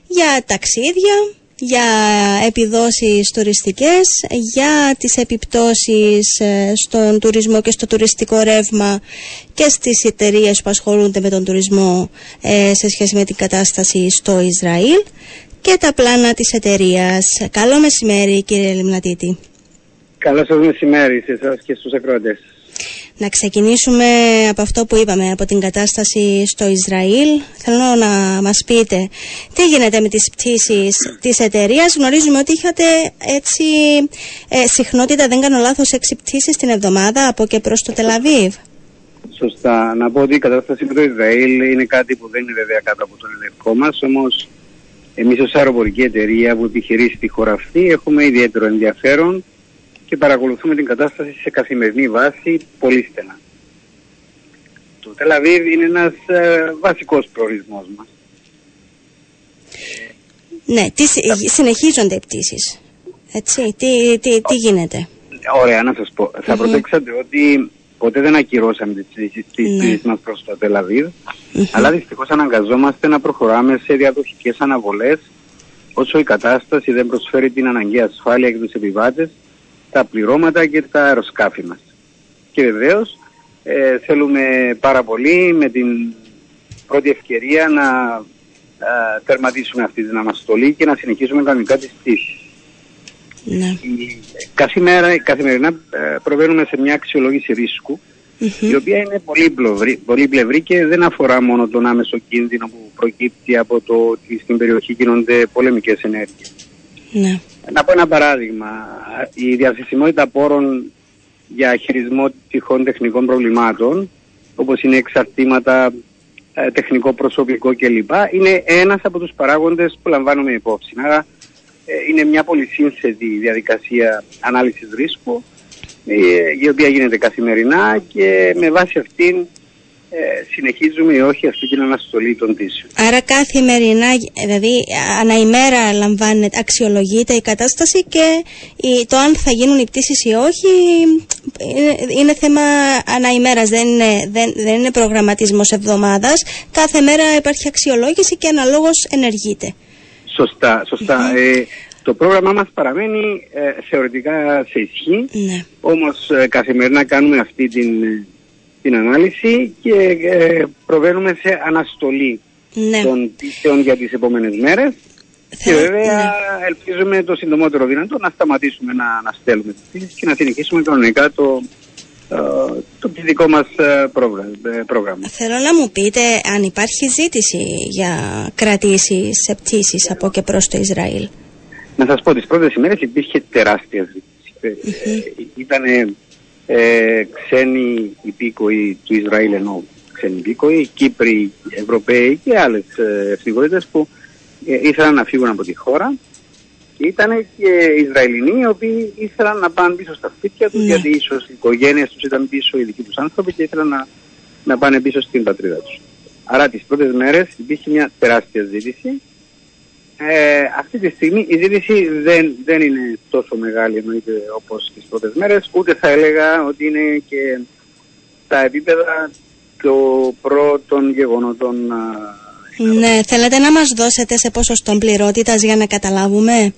για ταξίδια, για επιδόσεις τουριστικές, για τις επιπτώσεις ε, στον τουρισμό και στο τουριστικό ρεύμα και στις εταιρείες που ασχολούνται με τον τουρισμό ε, σε σχέση με την κατάσταση στο Ισραήλ και τα πλάνα της εταιρείας. Καλό μεσημέρι κύριε Λιμνατίτη. Καλό σας μεσημέρι σε εσάς και στους ακροατές. Να ξεκινήσουμε από αυτό που είπαμε, από την κατάσταση στο Ισραήλ. Θέλω να μας πείτε τι γίνεται με τις πτήσεις της εταιρείας; Γνωρίζουμε ότι είχατε έτσι ε, συχνότητα, δεν κάνω λάθος, έξι πτήσεις την εβδομάδα από και προς το Τελαβίβ. Σωστά. Να πω ότι η κατάσταση με το Ισραήλ είναι κάτι που δεν είναι βέβαια κάτω από τον ελεγχό μας, όμως εμείς ως αεροπορική εταιρεία που επιχειρεί στη χώρα αυτή έχουμε ιδιαίτερο ενδιαφέρον και παρακολουθούμε την κατάσταση σε καθημερινή βάση πολύ στενά. Το Τελαβίβ είναι ένας ε, βασικός προορισμός μας. Ναι, τι, συ- συνεχίζονται οι πτήσεις. Έτσι, τι, τι, τι γίνεται; Ωραία, να σας πω. Θα προσέξατε ότι ποτέ δεν ακυρώσαμε τις πτήσεις τις Ναι. πτήσεις μας προς το Τελαβίβ, αλλά δυστυχώς αναγκαζόμαστε να προχωράμε σε διαδοχικές αναβολές όσο η κατάσταση δεν προσφέρει την αναγκαία ασφάλεια για τους επιβάτες, τα πληρώματα και τα αεροσκάφη μας. Και βεβαίως ε, θέλουμε πάρα πολύ με την πρώτη ευκαιρία να ε, τερματίσουμε αυτή την αναστολή και να συνεχίσουμε κανονικά τις πτήσεις. Ναι. Η- Καθημέρα, καθημερινά ε, προβαίνουμε σε μια αξιολόγηση ρίσκου η οποία είναι πολύ πλευρή, πολύ πλευρή και δεν αφορά μόνο τον άμεσο κίνδυνο που προκύπτει από το ότι στην περιοχή γίνονται πολεμικές ενέργειες. Ναι. Να πω ένα παράδειγμα. Η διαθεσιμότητα πόρων για χειρισμό τυχών τεχνικών προβλημάτων, όπως είναι εξαρτήματα, ε, τεχνικό προσωπικό κλπ. είναι ένας από τους παράγοντες που λαμβάνουμε υπόψη. Άρα ε, είναι μια πολύ σύνθετη διαδικασία ανάλυσης ρίσκου, ε, η οποία γίνεται καθημερινά και με βάση αυτήν ε, συνεχίζουμε ή όχι αυτή την αναστολή των πτήσεων. Άρα καθημερινά, δηλαδή αναημέρα λαμβάνεται, αξιολογείται η κατάσταση και η- το αν θα γίνουν οι πτήσεις ή όχι είναι, είναι θέμα αναημέρας, δεν είναι, δεν, δεν είναι προγραμματισμός εβδομάδας. Κάθε μέρα υπάρχει αξιολόγηση και αναλόγως ενεργείται. Σωστά, σωστά. Ε, το πρόγραμμά μας παραμένει ε, θεωρητικά σε ισχύ, Ναι. όμως ε, καθημερινά κάνουμε αυτή την, ε, την ανάλυση και ε, προβαίνουμε σε αναστολή Ναι. των πτήσεων για τις επόμενες μέρες και Θεω- βέβαια ναι. ελπίζουμε το συντομότερο δυνατό να σταματήσουμε να αναστέλουμε τις πτήσεις και να συνεχίσουμε κανονικά το, ε, το δικό μας ε, πρόγραμμα. ε, πρόγραμμα. Θέλω να μου πείτε αν υπάρχει ζήτηση για κρατήσεις σε πτήσεις από και προς το Ισραήλ. Να σας πω, τις πρώτες ημέρες υπήρχε τεράστια ζήτηση. Ε, Ήταν ε, ξένοι υπήκοοι του Ισραήλ ενώ ξένοι υπήκοοι, Κύπροι, Ευρωπαίοι και άλλες ε, ευθυγορήτες που ε, ήθελαν να φύγουν από τη χώρα. Και ήταν και Ισραηλινοί οι οποίοι ήθελαν να πάνε πίσω στα σπίτια τους Ναι. γιατί ίσως οι οικογένειες τους ήταν πίσω, οι δικοί τους άνθρωποι και ήθελαν να, να πάνε πίσω στην πατρίδα τους. Άρα τις πρώτες μέρες υπήρχε μια τεράστια ζήτηση ε, αυτή τη στιγμή η ζήτηση δεν, δεν είναι τόσο μεγάλη εννοείται όπως τις πρώτες μέρες, ούτε θα έλεγα ότι είναι και τα επίπεδα των πρώτων γεγονότων. α, Ναι, θέλετε να μας δώσετε σε ποσοστό πληρότητας για να καταλάβουμε;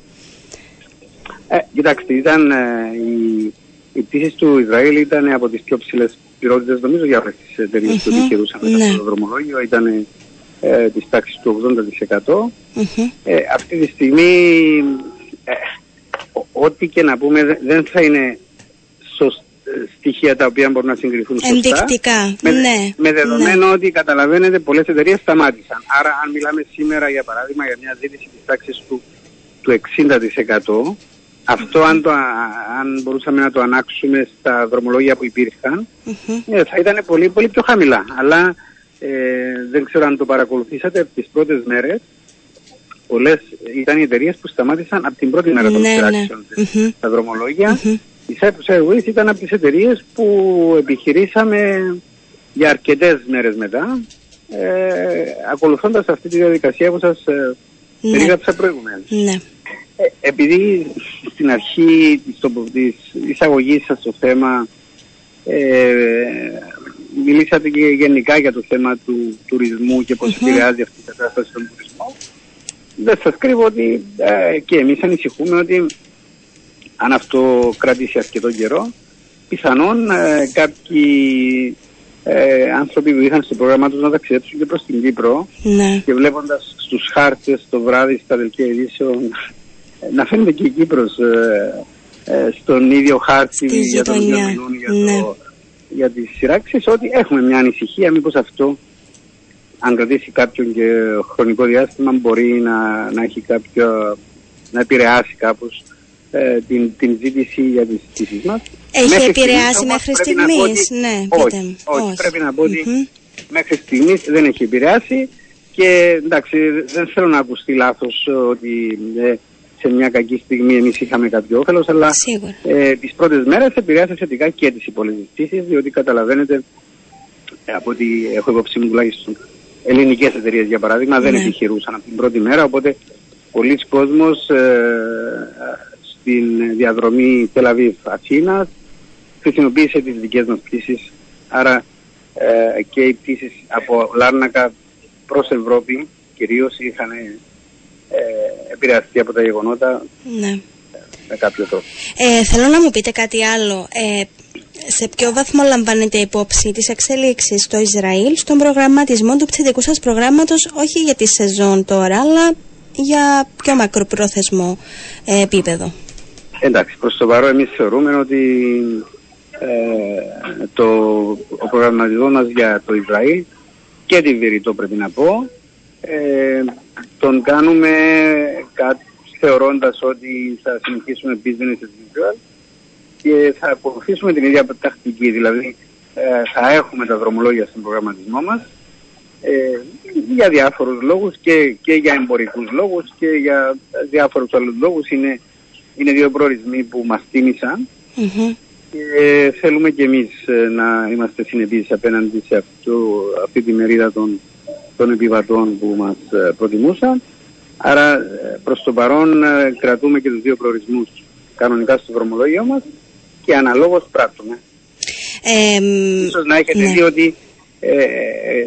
Ε, κοιτάξτε, ήταν, ε, οι, οι πτήσεις του Ισραήλ ήταν από τις πιο ψηλές πληρότητες νομίζω για όλες τις εταιρείες που Μμμ, επιχειρούσαν ναι. μέσα στο δρομολόγιο, ήταν ε, της τάξης του 80%. Μμμ. Ε, αυτή τη στιγμή ε, ο- ό,τι και να πούμε δε- δεν θα είναι σωσ- ε, στοιχεία τα οποία μπορούν να συγκριθούν σωστά. Ενδεικτικά, Με, ναι, με δεδομένο ότι καταλαβαίνετε πολλές εταιρείες σταμάτησαν. Άρα αν μιλάμε σήμερα για παράδειγμα για μια ζήτηση της τάξης του, του 60% αυτό αν, το, α- αν μπορούσαμε να το ανάξουμε στα δρομολόγια που υπήρχαν Μμμ. ε, θα ήταν πολύ, πολύ πιο χαμηλά. Αλλά ε, δεν ξέρω αν το παρακολουθήσατε τις πρώτες μέρες. Πολλές ήταν οι εταιρείες που σταμάτησαν από την πρώτη μέρα των Ναι, ναι. σειράξεων Μμμ. στα δρομολόγια. Μμμ. Η Cyprus Airways ήταν από τις εταιρείες που επιχειρήσαμε για αρκετές μέρες μετά ε, ακολουθώντας αυτή τη διαδικασία που σας ε, Ναι. περίγραψα προηγουμένως. Ναι. Ε, επειδή στην αρχή της, τοπο- της εισαγωγής σας στο θέμα ε, μιλήσατε και γενικά για το θέμα του τουρισμού και πώς επηρεάζει αυτή η κατάσταση στον τουρισμό δεν σας κρύβω ότι ε, και εμείς ανησυχούμε ότι αν αυτό κρατήσει αρκετό καιρό πιθανόν ε, κάποιοι ε, άνθρωποι που είχαν στο πρόγραμμα τους να ταξιδέψουν και προς την Κύπρο Ναι. και βλέποντας στους χάρτες το βράδυ στα δελτία ειδήσεων ε, να φαίνεται και η Κύπρος ε, ε, στον ίδιο χάρτη Στη για τον οποίο γειτονιά, μιλούν για, ναι. το, για τις σειράξεις ότι έχουμε μια ανησυχία μήπως αυτό αν κρατήσει κάποιον και χρονικό διάστημα μπορεί να, να έχει κάποιο να επηρεάσει κάπως ε, την, την ζήτηση για τις πτήσεις μας. Έχει Μέχρι επηρεάσει στιγμής, όμως, μέχρι πρέπει να πω στιγμής. ότι- Ναι, όχι, πείτε μου. όχι, Όχι. πρέπει να πω ότι Μμμ. μέχρι στιγμής δεν έχει επηρεάσει και εντάξει δεν θέλω να ακουστεί λάθος ότι ε, σε μια κακή στιγμή εμείς είχαμε κάποιο όφελος αλλά ε, τις πρώτες μέρες επηρεάσε θετικά και τις υπολογιστήσεις διότι καταλαβαίνετε ε, από ό,τι έχω υπόψη μου τουλάχιστον ελληνικές εταιρείες για παράδειγμα δεν ναι. επιχειρούσαν από την πρώτη μέρα οπότε πολλοί κόσμος ε, στην διαδρομή Τελαβίβ Αθήνας χρησιμοποίησε τις δικές μας πτήσεις άρα ε, και οι πτήσεις από Λάρνακα προς Ευρώπη κυρίως είχαν ε, επηρεαστεί από τα γεγονότα ναι. με κάποιο τρόπο. Ε, θέλω να μου πείτε κάτι άλλο. Ε, σε ποιο βαθμό λαμβάνετε υπόψη τις εξέλιξεις στο Ισραήλ στον προγραμματισμό του πτυτικού σας προγράμματος όχι για τη σεζόν τώρα αλλά για πιο μακροπρόθεσμο ε, επίπεδο; Εντάξει, προς το παρόν εμείς θεωρούμε ότι ε, το, ο προγραμματισμός μας για το Ισραήλ και τη Βηρητό πρέπει να πω ε, τον κάνουμε κάτι θεωρώντας ότι θα συνεχίσουμε business as usual και θα ακολουθήσουμε την ίδια τακτική, δηλαδή ε, θα έχουμε τα δρομολόγια στον προγραμματισμό μας ε, για διάφορους λόγους και, και για εμπορικούς λόγους και για διάφορους άλλους λόγους. Είναι, είναι δύο προορισμοί που μας τιμησαν και θέλουμε και εμείς ε, να είμαστε συνεπείς απέναντι σε αυτό, αυτή τη μερίδα των, των επιβατών που μας ε, προτιμούσαν. Άρα ε, προς το παρόν κρατούμε και τους δύο προορισμούς κανονικά στο δρομολόγιο μας και αναλόγως πράττουμε. Ε, Ίσως να έχετε ναι. δει ότι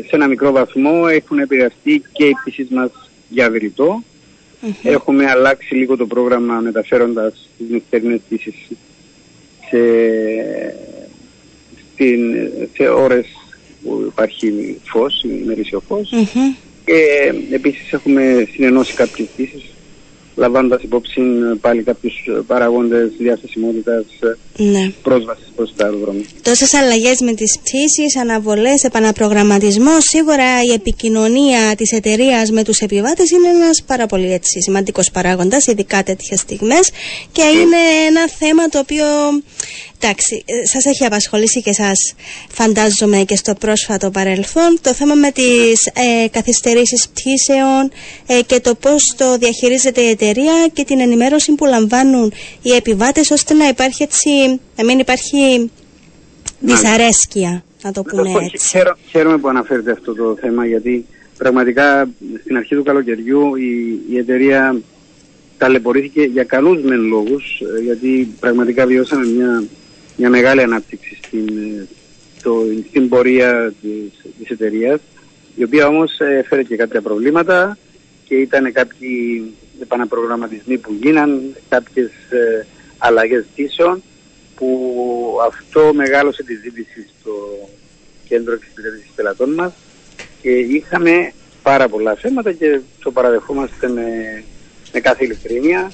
σε ένα μικρό βαθμό έχουν επηρεαστεί και οι πτήσεις μας για βηρητό. Έχουμε αλλάξει λίγο το πρόγραμμα μεταφέροντας τις νυχτερινές πτήσεις σε, στην, σε ώρες που υπάρχει φως, ημερήσιο Και επίσης έχουμε συνενώσει κάποιες πτήσεις λαμβάνοντας υπόψη πάλι κάποιους παραγόντες διαθεσιμότητας ναι. πρόσβασης προς τα αεροδρόμια. Τόσες αλλαγές με τις πτήσεις, αναβολές, επαναπρογραμματισμό, σίγουρα η επικοινωνία της εταιρείας με τους επιβάτες είναι ένας πάρα πολύ έτσι, σημαντικός παράγοντας, ειδικά τέτοιες στιγμές και είναι ένα θέμα το οποίο Εντάξει, ε, σας έχει απασχολήσει και σας φαντάζομαι και στο πρόσφατο παρελθόν το θέμα με τις ε, καθυστερήσεις πτήσεων ε, και το πώς το διαχειρίζεται η εταιρεία και την ενημέρωση που λαμβάνουν οι επιβάτες ώστε να υπάρχει έτσι, να μην υπάρχει δυσαρέσκεια, να το πούμε έτσι. χαίρομαι που αναφέρετε αυτό το θέμα γιατί πραγματικά στην αρχή του καλοκαιριού η, η εταιρεία ταλαιπωρήθηκε για καλούς μεν λόγους γιατί πραγματικά βιώσαμε μια μια μεγάλη ανάπτυξη στην, το, στην πορεία της, της εταιρείας, η οποία όμως έφερε και κάποια προβλήματα και ήταν κάποιοι επαναπρογραμματισμοί που γίναν, κάποιες ε, αλλαγές πτήσεων, που αυτό μεγάλωσε τη ζήτηση στο κέντρο εξυπηρέτησης πελατών μας και είχαμε πάρα πολλά θέματα και το παραδεχόμαστε με, με κάθε ειλικρίνεια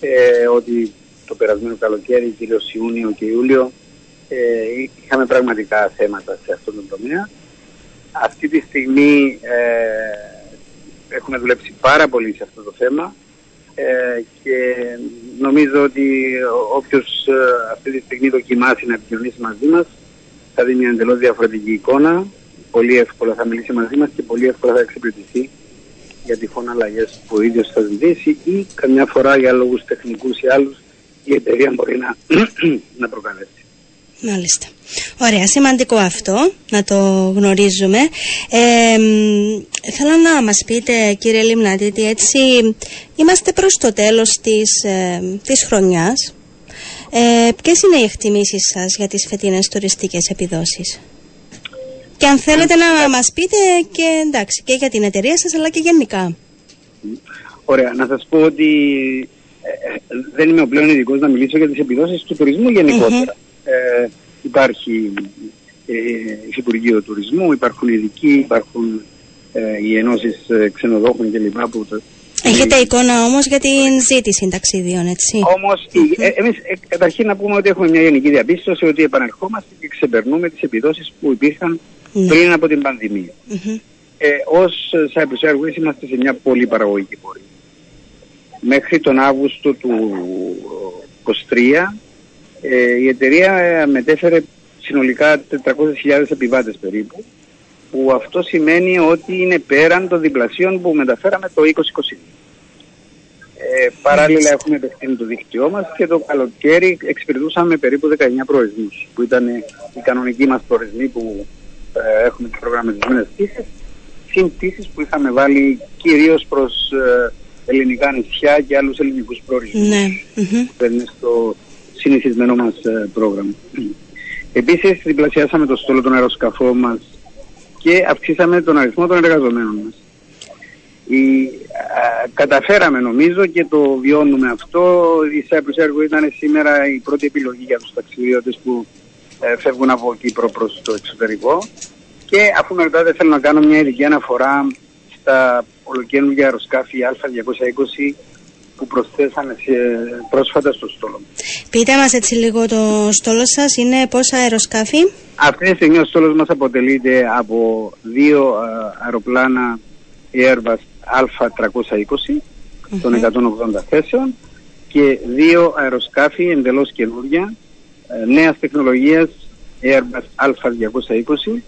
ε, ότι το περασμένο καλοκαίρι, κυρίως Ιούνιο και Ιούλιο, ε, είχαμε πραγματικά θέματα σε αυτόν τον τομέα. Αυτή τη στιγμή ε, έχουμε δουλέψει πάρα πολύ σε αυτό το θέμα ε, και νομίζω ότι όποιος ε, αυτή τη στιγμή δοκιμάσει να επικοινωνήσει μαζί μας θα δει μια εντελώς διαφορετική εικόνα, πολύ εύκολα θα μιλήσει μαζί μας και πολύ εύκολα θα εξυπηρετηθεί για τυχόν αλλαγές που ο ίδιος θα ζητήσει ή καμιά φορά για λόγους τεχνικούς ή άλλους η εταιρεία μπορεί να, να προκαλέσει. Μάλιστα. Ωραία, σημαντικό αυτό να το γνωρίζουμε. Ε, θέλω να μας πείτε κύριε Λιμνατήτη, έτσι είμαστε προς το τέλος της, ε, της χρονιάς. Ε, ποιες είναι οι εκτιμήσεις σας για τις φετινές τουριστικές επιδόσεις; Και αν θέλετε να μας πείτε και, εντάξει, και για την εταιρεία σας αλλά και γενικά. Ωραία, να σας πω ότι δεν είμαι ο πλέον ειδικός να μιλήσω για τις επιδόσεις του τουρισμού Ε, υπάρχει ε, Υπουργείο Τουρισμού, υπάρχουν ειδικοί, υπάρχουν ε, οι ενώσεις ε, ξενοδόχων κλπ. Έχετε εικόνα όμως για την ζήτηση ταξίδιων, έτσι; Όμως, ε, εμείς ε, καταρχήν να πούμε ότι έχουμε μια γενική διαπίστωση ότι επανερχόμαστε και ξεπερνούμε τις επιδόσεις που υπήρχαν ναι. πριν από την πανδημία. Mm-hmm. Ε, ως Cyprus Airways είμαστε σε μια πολύ παραγωγική πορεία μέχρι τον Αύγουστο του 2023 ε, η εταιρεία μετέφερε συνολικά 400.000 επιβάτες περίπου που αυτό σημαίνει ότι είναι πέραν των διπλασίων που μεταφέραμε το 2020. Ε, παράλληλα έχουμε επεκτείνει το δίκτυό μας και το καλοκαίρι εξυπηρετούσαμε περίπου 19 προορισμούς που ήταν οι κανονικοί μας προορισμοί που ε, έχουμε τις προγραμματισμένες πτήσεις συν πτήσεις που είχαμε βάλει κυρίως προς ε, ελληνικά νησιά και άλλους ελληνικούς προορισμούς Ναι. που είναι στο συνηθισμένο μας ε, πρόγραμμα. Επίσης διπλασιάσαμε το στόλο των αεροσκαφών μας και αυξήσαμε τον αριθμό των εργαζομένων μας. Η, α, καταφέραμε νομίζω και το βιώνουμε αυτό. Η Cyprus Airways ήταν σήμερα η πρώτη επιλογή για τους ταξιδιώτες που ε, φεύγουν από Κύπρο προς το εξωτερικό. Και αφού με ρωτάτε θέλω να κάνω μια ειδική αναφορά στα ολοκαίνουργια αεροσκάφη Α220 που προσθέσαμε σε, πρόσφατα στο στόλο. Πείτε μας έτσι λίγο το στόλο σας, είναι πόσα αεροσκάφη; Αυτή τη στιγμή ο στόλος μας αποτελείται από δύο α, αεροπλάνα Airbus Α320 των 180 θέσεων και δύο αεροσκάφη εντελώς καινούργια ε, νέας τεχνολογίας Airbus Α220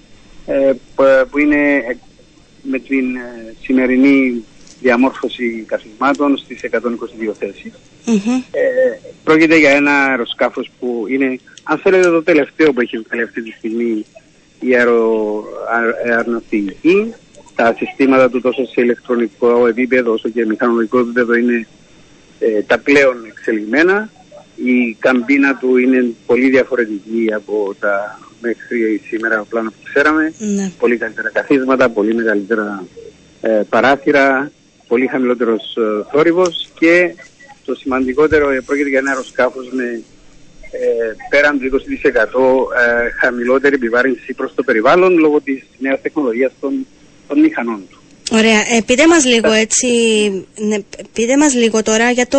ε, που, που είναι ε, με την ε, σημερινή διαμόρφωση καθισμάτων στις 122 θέσεις. Μμμ. Ε, πρόκειται για ένα αεροσκάφος που είναι, αν θέλετε, το τελευταίο που έχει βγάλει αυτή τη στιγμή η αερο, αε- αεροναυτιλική. Τα συστήματα του τόσο σε ηλεκτρονικό επίπεδο όσο και μηχανολογικό επίπεδο είναι ε, τα πλέον εξελιγμένα. Η καμπίνα του είναι πολύ διαφορετική από τα μέχρι σήμερα πλάνα που ξέραμε. Ναι. Πολύ καλύτερα καθίσματα, πολύ μεγαλύτερα ε, παράθυρα, πολύ χαμηλότερος ε, θόρυβος και το σημαντικότερο ε, πρόκειται για ένα αεροσκάφος με ε, πέραν του 20% ε, χαμηλότερη επιβάρυνση προς το περιβάλλον λόγω της νέας τεχνολογίας των, των μηχανών του. Ωραία. Ε, πείτε μας λίγο έτσι, ναι, πείτε μας λίγο τώρα για το,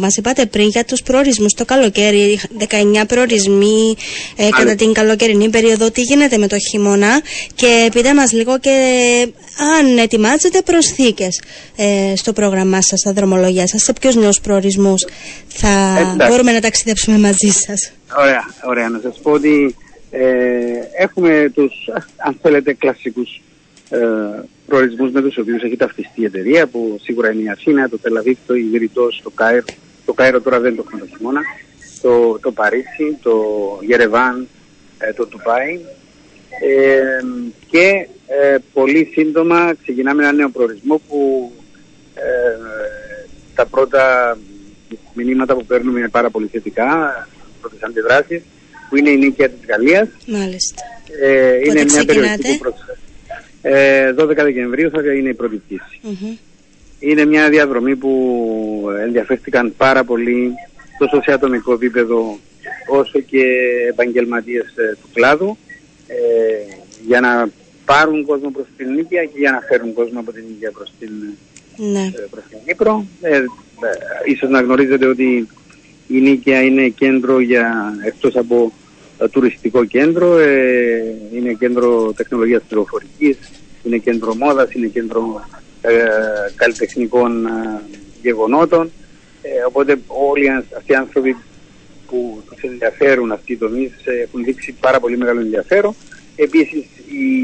μας είπατε πριν για τους προορισμούς το καλοκαίρι, 19 προορισμοί ε, κατά την καλοκαιρινή περίοδο, τι γίνεται με το χειμώνα; Και πείτε μας λίγο και αν ετοιμάζετε προσθήκες ε, στο πρόγραμμά σας, στα δρομολογία σας, σε ποιους νέους προορισμούς θα Εντάξει. μπορούμε να ταξιδέψουμε μαζί σας. Ωραία, ωραία. Να σας πω ότι ε, έχουμε τους, αν θέλετε, κλασικούς ε, προορισμούς με τους οποίους έχει ταυτιστεί η εταιρεία που σίγουρα είναι η Αθήνα, το Τελαβίβ, το Ιγυριτός, το Κάιρο. Το Κάιρο τώρα δεν το έχουμε το χειμώνα. Το, το Παρίσι, το Γερεβάν, ε, το Τουπάι. Ε, και ε, πολύ σύντομα ξεκινάμε ένα νέο προορισμό που ε, τα πρώτα μηνύματα που παίρνουμε είναι πάρα πολύ θετικά, πρώτες αντιδράσεις, που είναι η νίκαια της Γαλλίας. Μάλιστα. Ε, είναι μια ξεκινάτε; περιοχή που προσφέρει. Ε, 12 Δεκεμβρίου θα είναι η πρώτη πτήση. Μμμ. Είναι μια διαδρομή που ενδιαφέρθηκαν πάρα πολύ τόσο σε ατομικό επίπεδο όσο και επαγγελματίες ε, του κλάδου ε, για να πάρουν κόσμο προς την Νίκαια και για να φέρουν κόσμο από την Νίκαια προς την, Ναι. ε, προς την Κύπρο. Ε, ε, ίσως να γνωρίζετε ότι η Νίκαια είναι κέντρο για, εκτός από ε, τουριστικό κέντρο, ε, είναι κέντρο τεχνολογίας πληροφορικής, είναι κέντρο μόδας, είναι κέντρο ε, καλλιτεχνικών ε, γεγονότων. Ε, οπότε όλοι ας- αυτοί οι άνθρωποι που τους ενδιαφέρουν αυτοί οι τομείς ε, έχουν δείξει πάρα πολύ μεγάλο ενδιαφέρον. Επίσης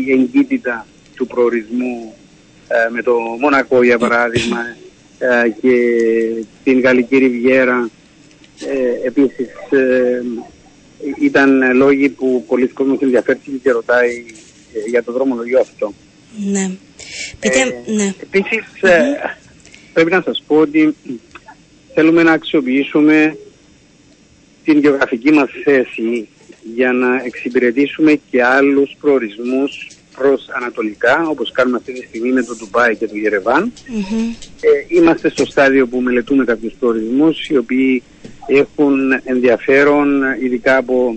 η εγκύτητα του προορισμού ε, με το Μονακό για παράδειγμα ε, και την Γαλλική Ριβιέρα ε, επίσης ε, ήταν λόγοι που πολλοί κόσμος ενδιαφέρθηκε και ρωτάει ε, για το δρομολογίο αυτό. Ναι. Πείτε, Ε, ναι. Επίσης, ε, πρέπει να σας πω ότι θέλουμε να αξιοποιήσουμε την γεωγραφική μας θέση για να εξυπηρετήσουμε και άλλους προορισμούς προς ανατολικά, όπως κάνουμε αυτή τη στιγμή με το Ντουμπάι και το Γερεβάν. Μμμ. Ε, είμαστε στο στάδιο που μελετούμε κάποιους προορισμούς οι οποίοι έχουν ενδιαφέρον ειδικά από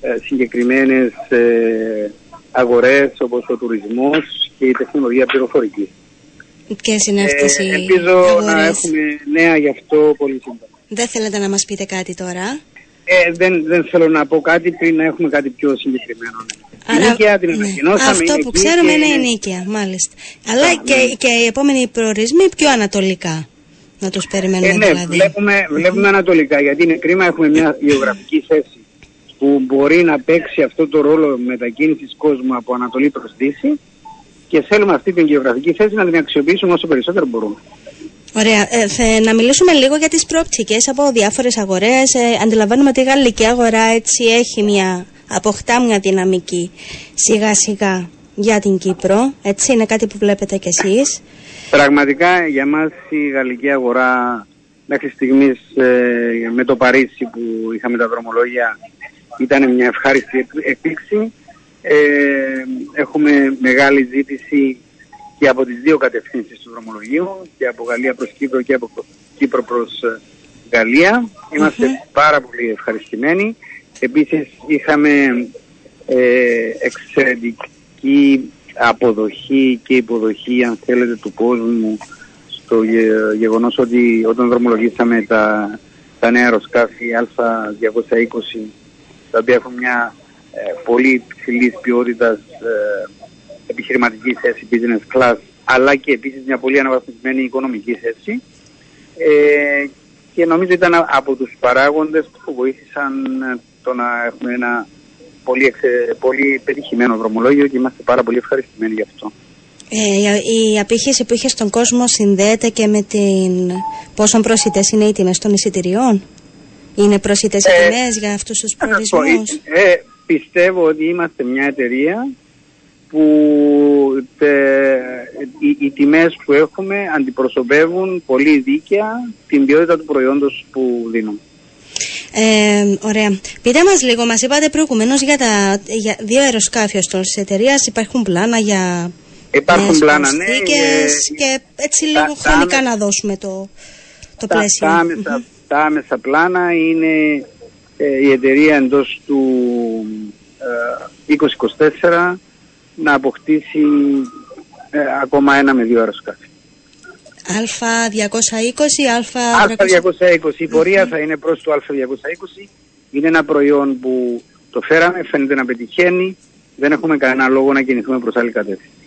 ε, συγκεκριμένες ε, αγορές όπως ο τουρισμός και η τεχνολογία πληροφορικής. Ποιες είναι αυτές οι Ε, ελπίζω να αγορές. έχουμε νέα γι' αυτό πολύ σύντομα. Δεν θέλετε να μας πείτε κάτι τώρα; Ε, δεν, δεν θέλω να πω κάτι πριν να έχουμε κάτι πιο συγκεκριμένο. Η Νίκαια την ναι. ανακοινώσαμε. Αυτό είναι που εκεί ξέρουμε και- είναι η νίκαια, μάλιστα. Αλλά Α, και, ναι. και οι επόμενοι προορισμοί πιο ανατολικά. Να τους περιμένουμε Ε, ναι, δηλαδή. βλέπουμε, βλέπουμε ανατολικά γιατί είναι κρίμα έχουμε μια γεωγραφική θέση που μπορεί να παίξει αυτό το ρόλο μετακίνησης κόσμου από Ανατολή προς Δύση και θέλουμε αυτή την γεωγραφική θέση να την αξιοποιήσουμε όσο περισσότερο μπορούμε. Ωραία. Ε, θα, να μιλήσουμε λίγο για τις προοπτικές από διάφορες αγορές. Ε, αντιλαμβάνουμε ότι η γαλλική αγορά έτσι έχει μια, αποκτά μια δυναμική σιγά σιγά για την Κύπρο. Έτσι είναι κάτι που βλέπετε κι εσείς. Πραγματικά για μας η γαλλική αγορά μέχρι στιγμής ε, με το Παρίσι που είχαμε τα δρομολόγια ήταν μια ευχάριστη εκπλήξη. Ε, έχουμε μεγάλη ζήτηση και από τις δύο κατευθύνσεις του δρομολογίου και από Γαλλία προς Κύπρο και από Κύπρο προς ε, Γαλλία. πάρα πολύ ευχαριστημένοι. Επίσης είχαμε ε, εξαιρετική αποδοχή και υποδοχή αν θέλετε του κόσμου στο γεγονός ότι όταν δρομολογήσαμε τα, τα νέα αεροσκάφη Α220 τα οποία έχουν μια ε, πολύ ψηλή ποιότητας ε, επιχειρηματική θέση business class αλλά και επίσης μια πολύ αναβαθμισμένη οικονομική θέση ε, και νομίζω ήταν από τους παράγοντες που βοήθησαν ε, το να έχουμε ένα πολύ, εξε, πολύ πετυχημένο δρομολόγιο και είμαστε πάρα πολύ ευχαριστημένοι γι' αυτό. Ε, η απήχηση που είχε στον κόσμο συνδέεται και με την πόσο προσιτές είναι οι τιμές των εισιτηριών; Είναι προσιτές οι ε, τιμές για αυτούς τους προορισμούς; Ε, πιστεύω ότι είμαστε μια εταιρεία που τε, οι, οι τιμές που έχουμε αντιπροσωπεύουν πολύ δίκαια την ποιότητα του προϊόντος που δίνουμε. Ε, ωραία. Πείτε μας λίγο, μας είπατε προηγουμένως για τα για δύο αεροσκάφη ως εταιρείας υπάρχουν πλάνα για Υπάρχουν πλάνα, ναι. Και έτσι λίγο χρονικά να δώσουμε το, το τα, πλαίσιο. Τα άμεσα, τα άμεσα πλάνα είναι ε, η εταιρεία εντός του ε, 2024 να αποκτήσει ε, ακόμα ένα με δύο αεροσκάφη. Α220, Α220. Η πορεία θα είναι προς το Α220. Είναι ένα προϊόν που το φέραμε, φαίνεται να πετυχαίνει. Δεν έχουμε κανένα λόγο να κινηθούμε προς άλλη κατεύθυνση.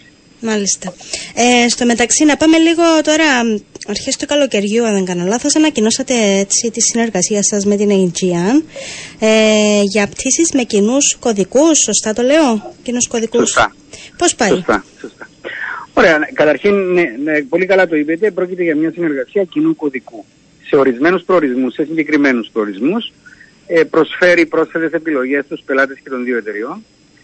Μάλιστα. Ε, στο μεταξύ, να πάμε λίγο τώρα, αρχές του καλοκαιριού, αν δεν κάνω λάθος, ανακοινώσατε έτσι τη συνεργασία σας με την Aegean ε, για πτήσεις με κοινούς κωδικούς. Σωστά το λέω, κοινούς κωδικούς. Σωστά. Πώς πάει; Σωστά, σωστά. Ωραία, καταρχήν, ναι, ναι, πολύ καλά το είπετε, πρόκειται για μια συνεργασία κοινού κωδικού. Σε ορισμένους προορισμούς, σε συγκεκριμένους προορισμούς, ε, προσφέρει πρόσθετες επιλογές στους πελάτες και των δύο εταιριών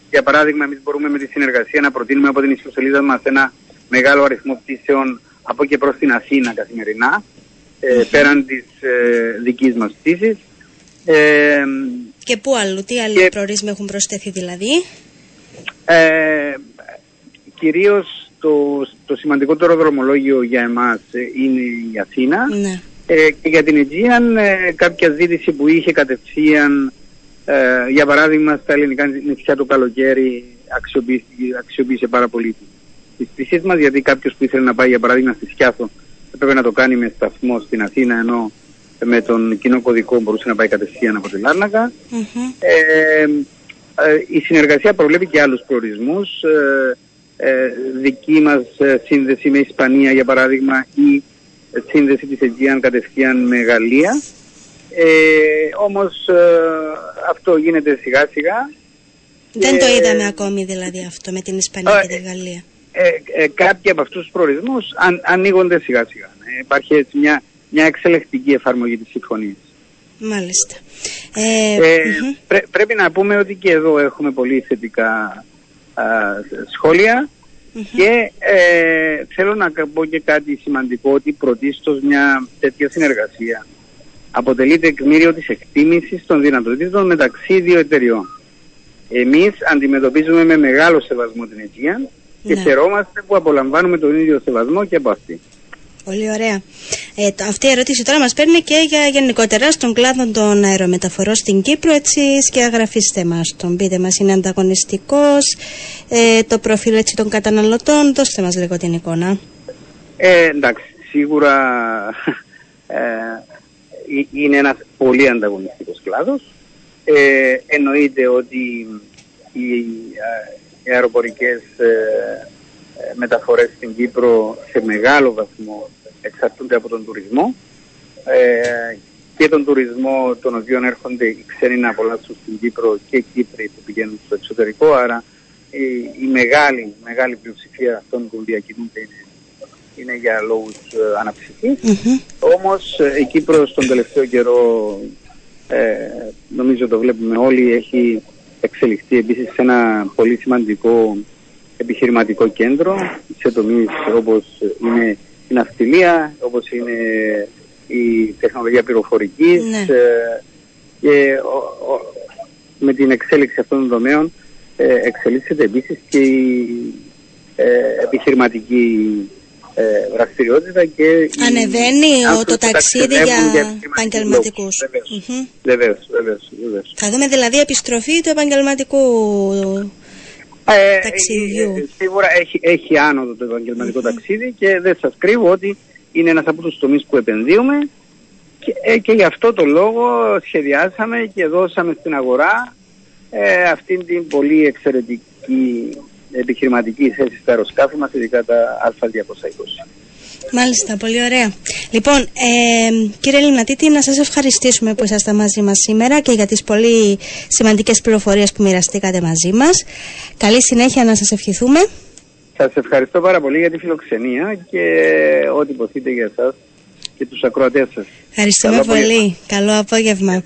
για παράδειγμα, εμείς μπορούμε με τη συνεργασία να προτείνουμε από την ιστοσελίδα μας ένα μεγάλο αριθμό πτήσεων από και προς την Αθήνα καθημερινά, ε, πέραν της ε, δικής μας πτήσης. Ε, και πού αλλού, τι άλλοι και, προορισμοί έχουν προσθεθεί δηλαδή; Ε, κυρίως το, το σημαντικότερο δρομολόγιο για εμάς ε, είναι η Αθήνα ναι. ε, και για την Aegean ε, κάποια ζήτηση που είχε κατευθείαν ε, για παράδειγμα, στα ελληνικά νησιά το καλοκαίρι αξιοποίησε, αξιοποίησε πάρα πολύ τις πτήσει μας, γιατί κάποιος που ήθελε να πάει, για παράδειγμα, στη Σκιάθο, έπρεπε να το κάνει με σταθμό στην Αθήνα, ενώ με τον κοινό κωδικό μπορούσε να πάει κατευθείαν από τη λαρνακα Ε, ε, η συνεργασία προβλέπει και άλλους προορισμούς. Ε, ε, δική μας ε, σύνδεση με Ισπανία, για παράδειγμα, ή σύνδεση της Αιγύαν κατευθείαν με Γαλλία. Ε, όμως ε, αυτό γίνεται σιγά σιγά. Δεν το είδαμε ακόμη δηλαδή αυτό με την Ισπανία και τη Γαλλία. Ε, ε, κάποιοι από αυτούς τους προορισμούς αν, ανοίγονται σιγά σιγά. Ε, υπάρχει έτσι μια, μια εξελεκτική εφαρμογή της συμφωνίας. Μάλιστα. Πρέπει να πούμε ότι και εδώ έχουμε πολύ θετικά σχόλια και θέλω να πω και κάτι σημαντικό ότι πρωτίστως μια τέτοια συνεργασία αποτελεί τεκμήριο της εκτίμησης των δυνατοτήτων μεταξύ δύο εταιριών. Εμείς αντιμετωπίζουμε με μεγάλο σεβασμό την Αιτία και ναι. χαιρόμαστε που απολαμβάνουμε τον ίδιο σεβασμό και από αυτή. Πολύ ωραία. Ε, αυτή η ερώτηση τώρα μας παίρνει και για γενικότερα στον κλάδο των αερομεταφορών στην Κύπρο, έτσι σκιαγραφίστε μας τον. Πείτε μας, είναι ανταγωνιστικός, ε, το προφίλ έτσι, των καταναλωτών, δώστε μας λίγο την εικόνα. Ε, εντάξει, σίγουρα ε, είναι ένας πολύ ανταγωνιστικός κλάδος. Ε, εννοείται ότι οι, οι αεροπορικές ε, ε, μεταφορές στην Κύπρο σε μεγάλο βαθμό εξαρτούνται από τον τουρισμό ε, και τον τουρισμό τον οποίο έρχονται οι ξένοι να απολαύσουν στην Κύπρο και οι Κύπροι που πηγαίνουν στο εξωτερικό άρα η, η μεγάλη, μεγάλη πλειοψηφία αυτών που διακινούνται είναι, είναι για λόγους ε, αναψυχής. Όμως ε, η Κύπρος τον τελευταίο καιρό, ε, νομίζω το βλέπουμε όλοι, έχει εξελιχθεί επίσης σε ένα πολύ σημαντικό επιχειρηματικό κέντρο σε τομείς όπως είναι η ναυτιλία, όπως είναι η τεχνολογία πληροφορικής Ναι. ε, και ο- ο- με την εξέλιξη αυτών των τομέων ε, εξελίσσεται επίσης και η ε, επιχειρηματική ε, δραστηριότητα και οι Ανεβαίνει ο, άνθρωποι το που ταξίδι ταξιδεύουν για επιχειρηματικούς επαγγελματικούς. λόγους. Βεβαίως. Βεβαίως, βεβαίως, βεβαίως. Θα δούμε δηλαδή επιστροφή του επαγγελματικού Ε, ταξιδιού. ε, ε, σίγουρα έχει, έχει άνοδο το επαγγελματικό ταξίδι και δεν σας κρύβω ότι είναι ένας από τους τομείς που επενδύουμε και, ε, και γι' αυτό το λόγο σχεδιάσαμε και δώσαμε στην αγορά ε, αυτήν την πολύ εξαιρετική επιχειρηματική θέση στα αεροσκάφη μας, ειδικά τα Α220. Μάλιστα, πολύ ωραία. Λοιπόν, ε, κύριε Λιμνατίτη, να σας ευχαριστήσουμε που ήσασταν μαζί μας σήμερα και για τις πολύ σημαντικές πληροφορίες που μοιραστήκατε μαζί μας. Καλή συνέχεια να σας ευχηθούμε. Σας ευχαριστώ πάρα πολύ για τη φιλοξενία και ό,τι υποθείτε για εσάς και τους ακροατές σας. Ευχαριστούμε Καλό απόγευμα. πολύ. Καλό απόγευμα.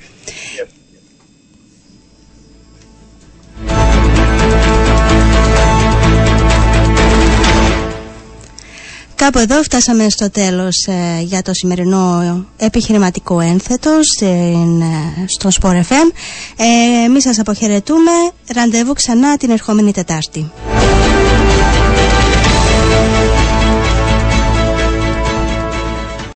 Κάπου εδώ φτάσαμε στο τέλος ε, για το σημερινό επιχειρηματικό ένθετος στην, ε, στο Sport FM. Ε, εμείς σας αποχαιρετούμε. Ραντεβού ξανά την ερχόμενη Τετάρτη.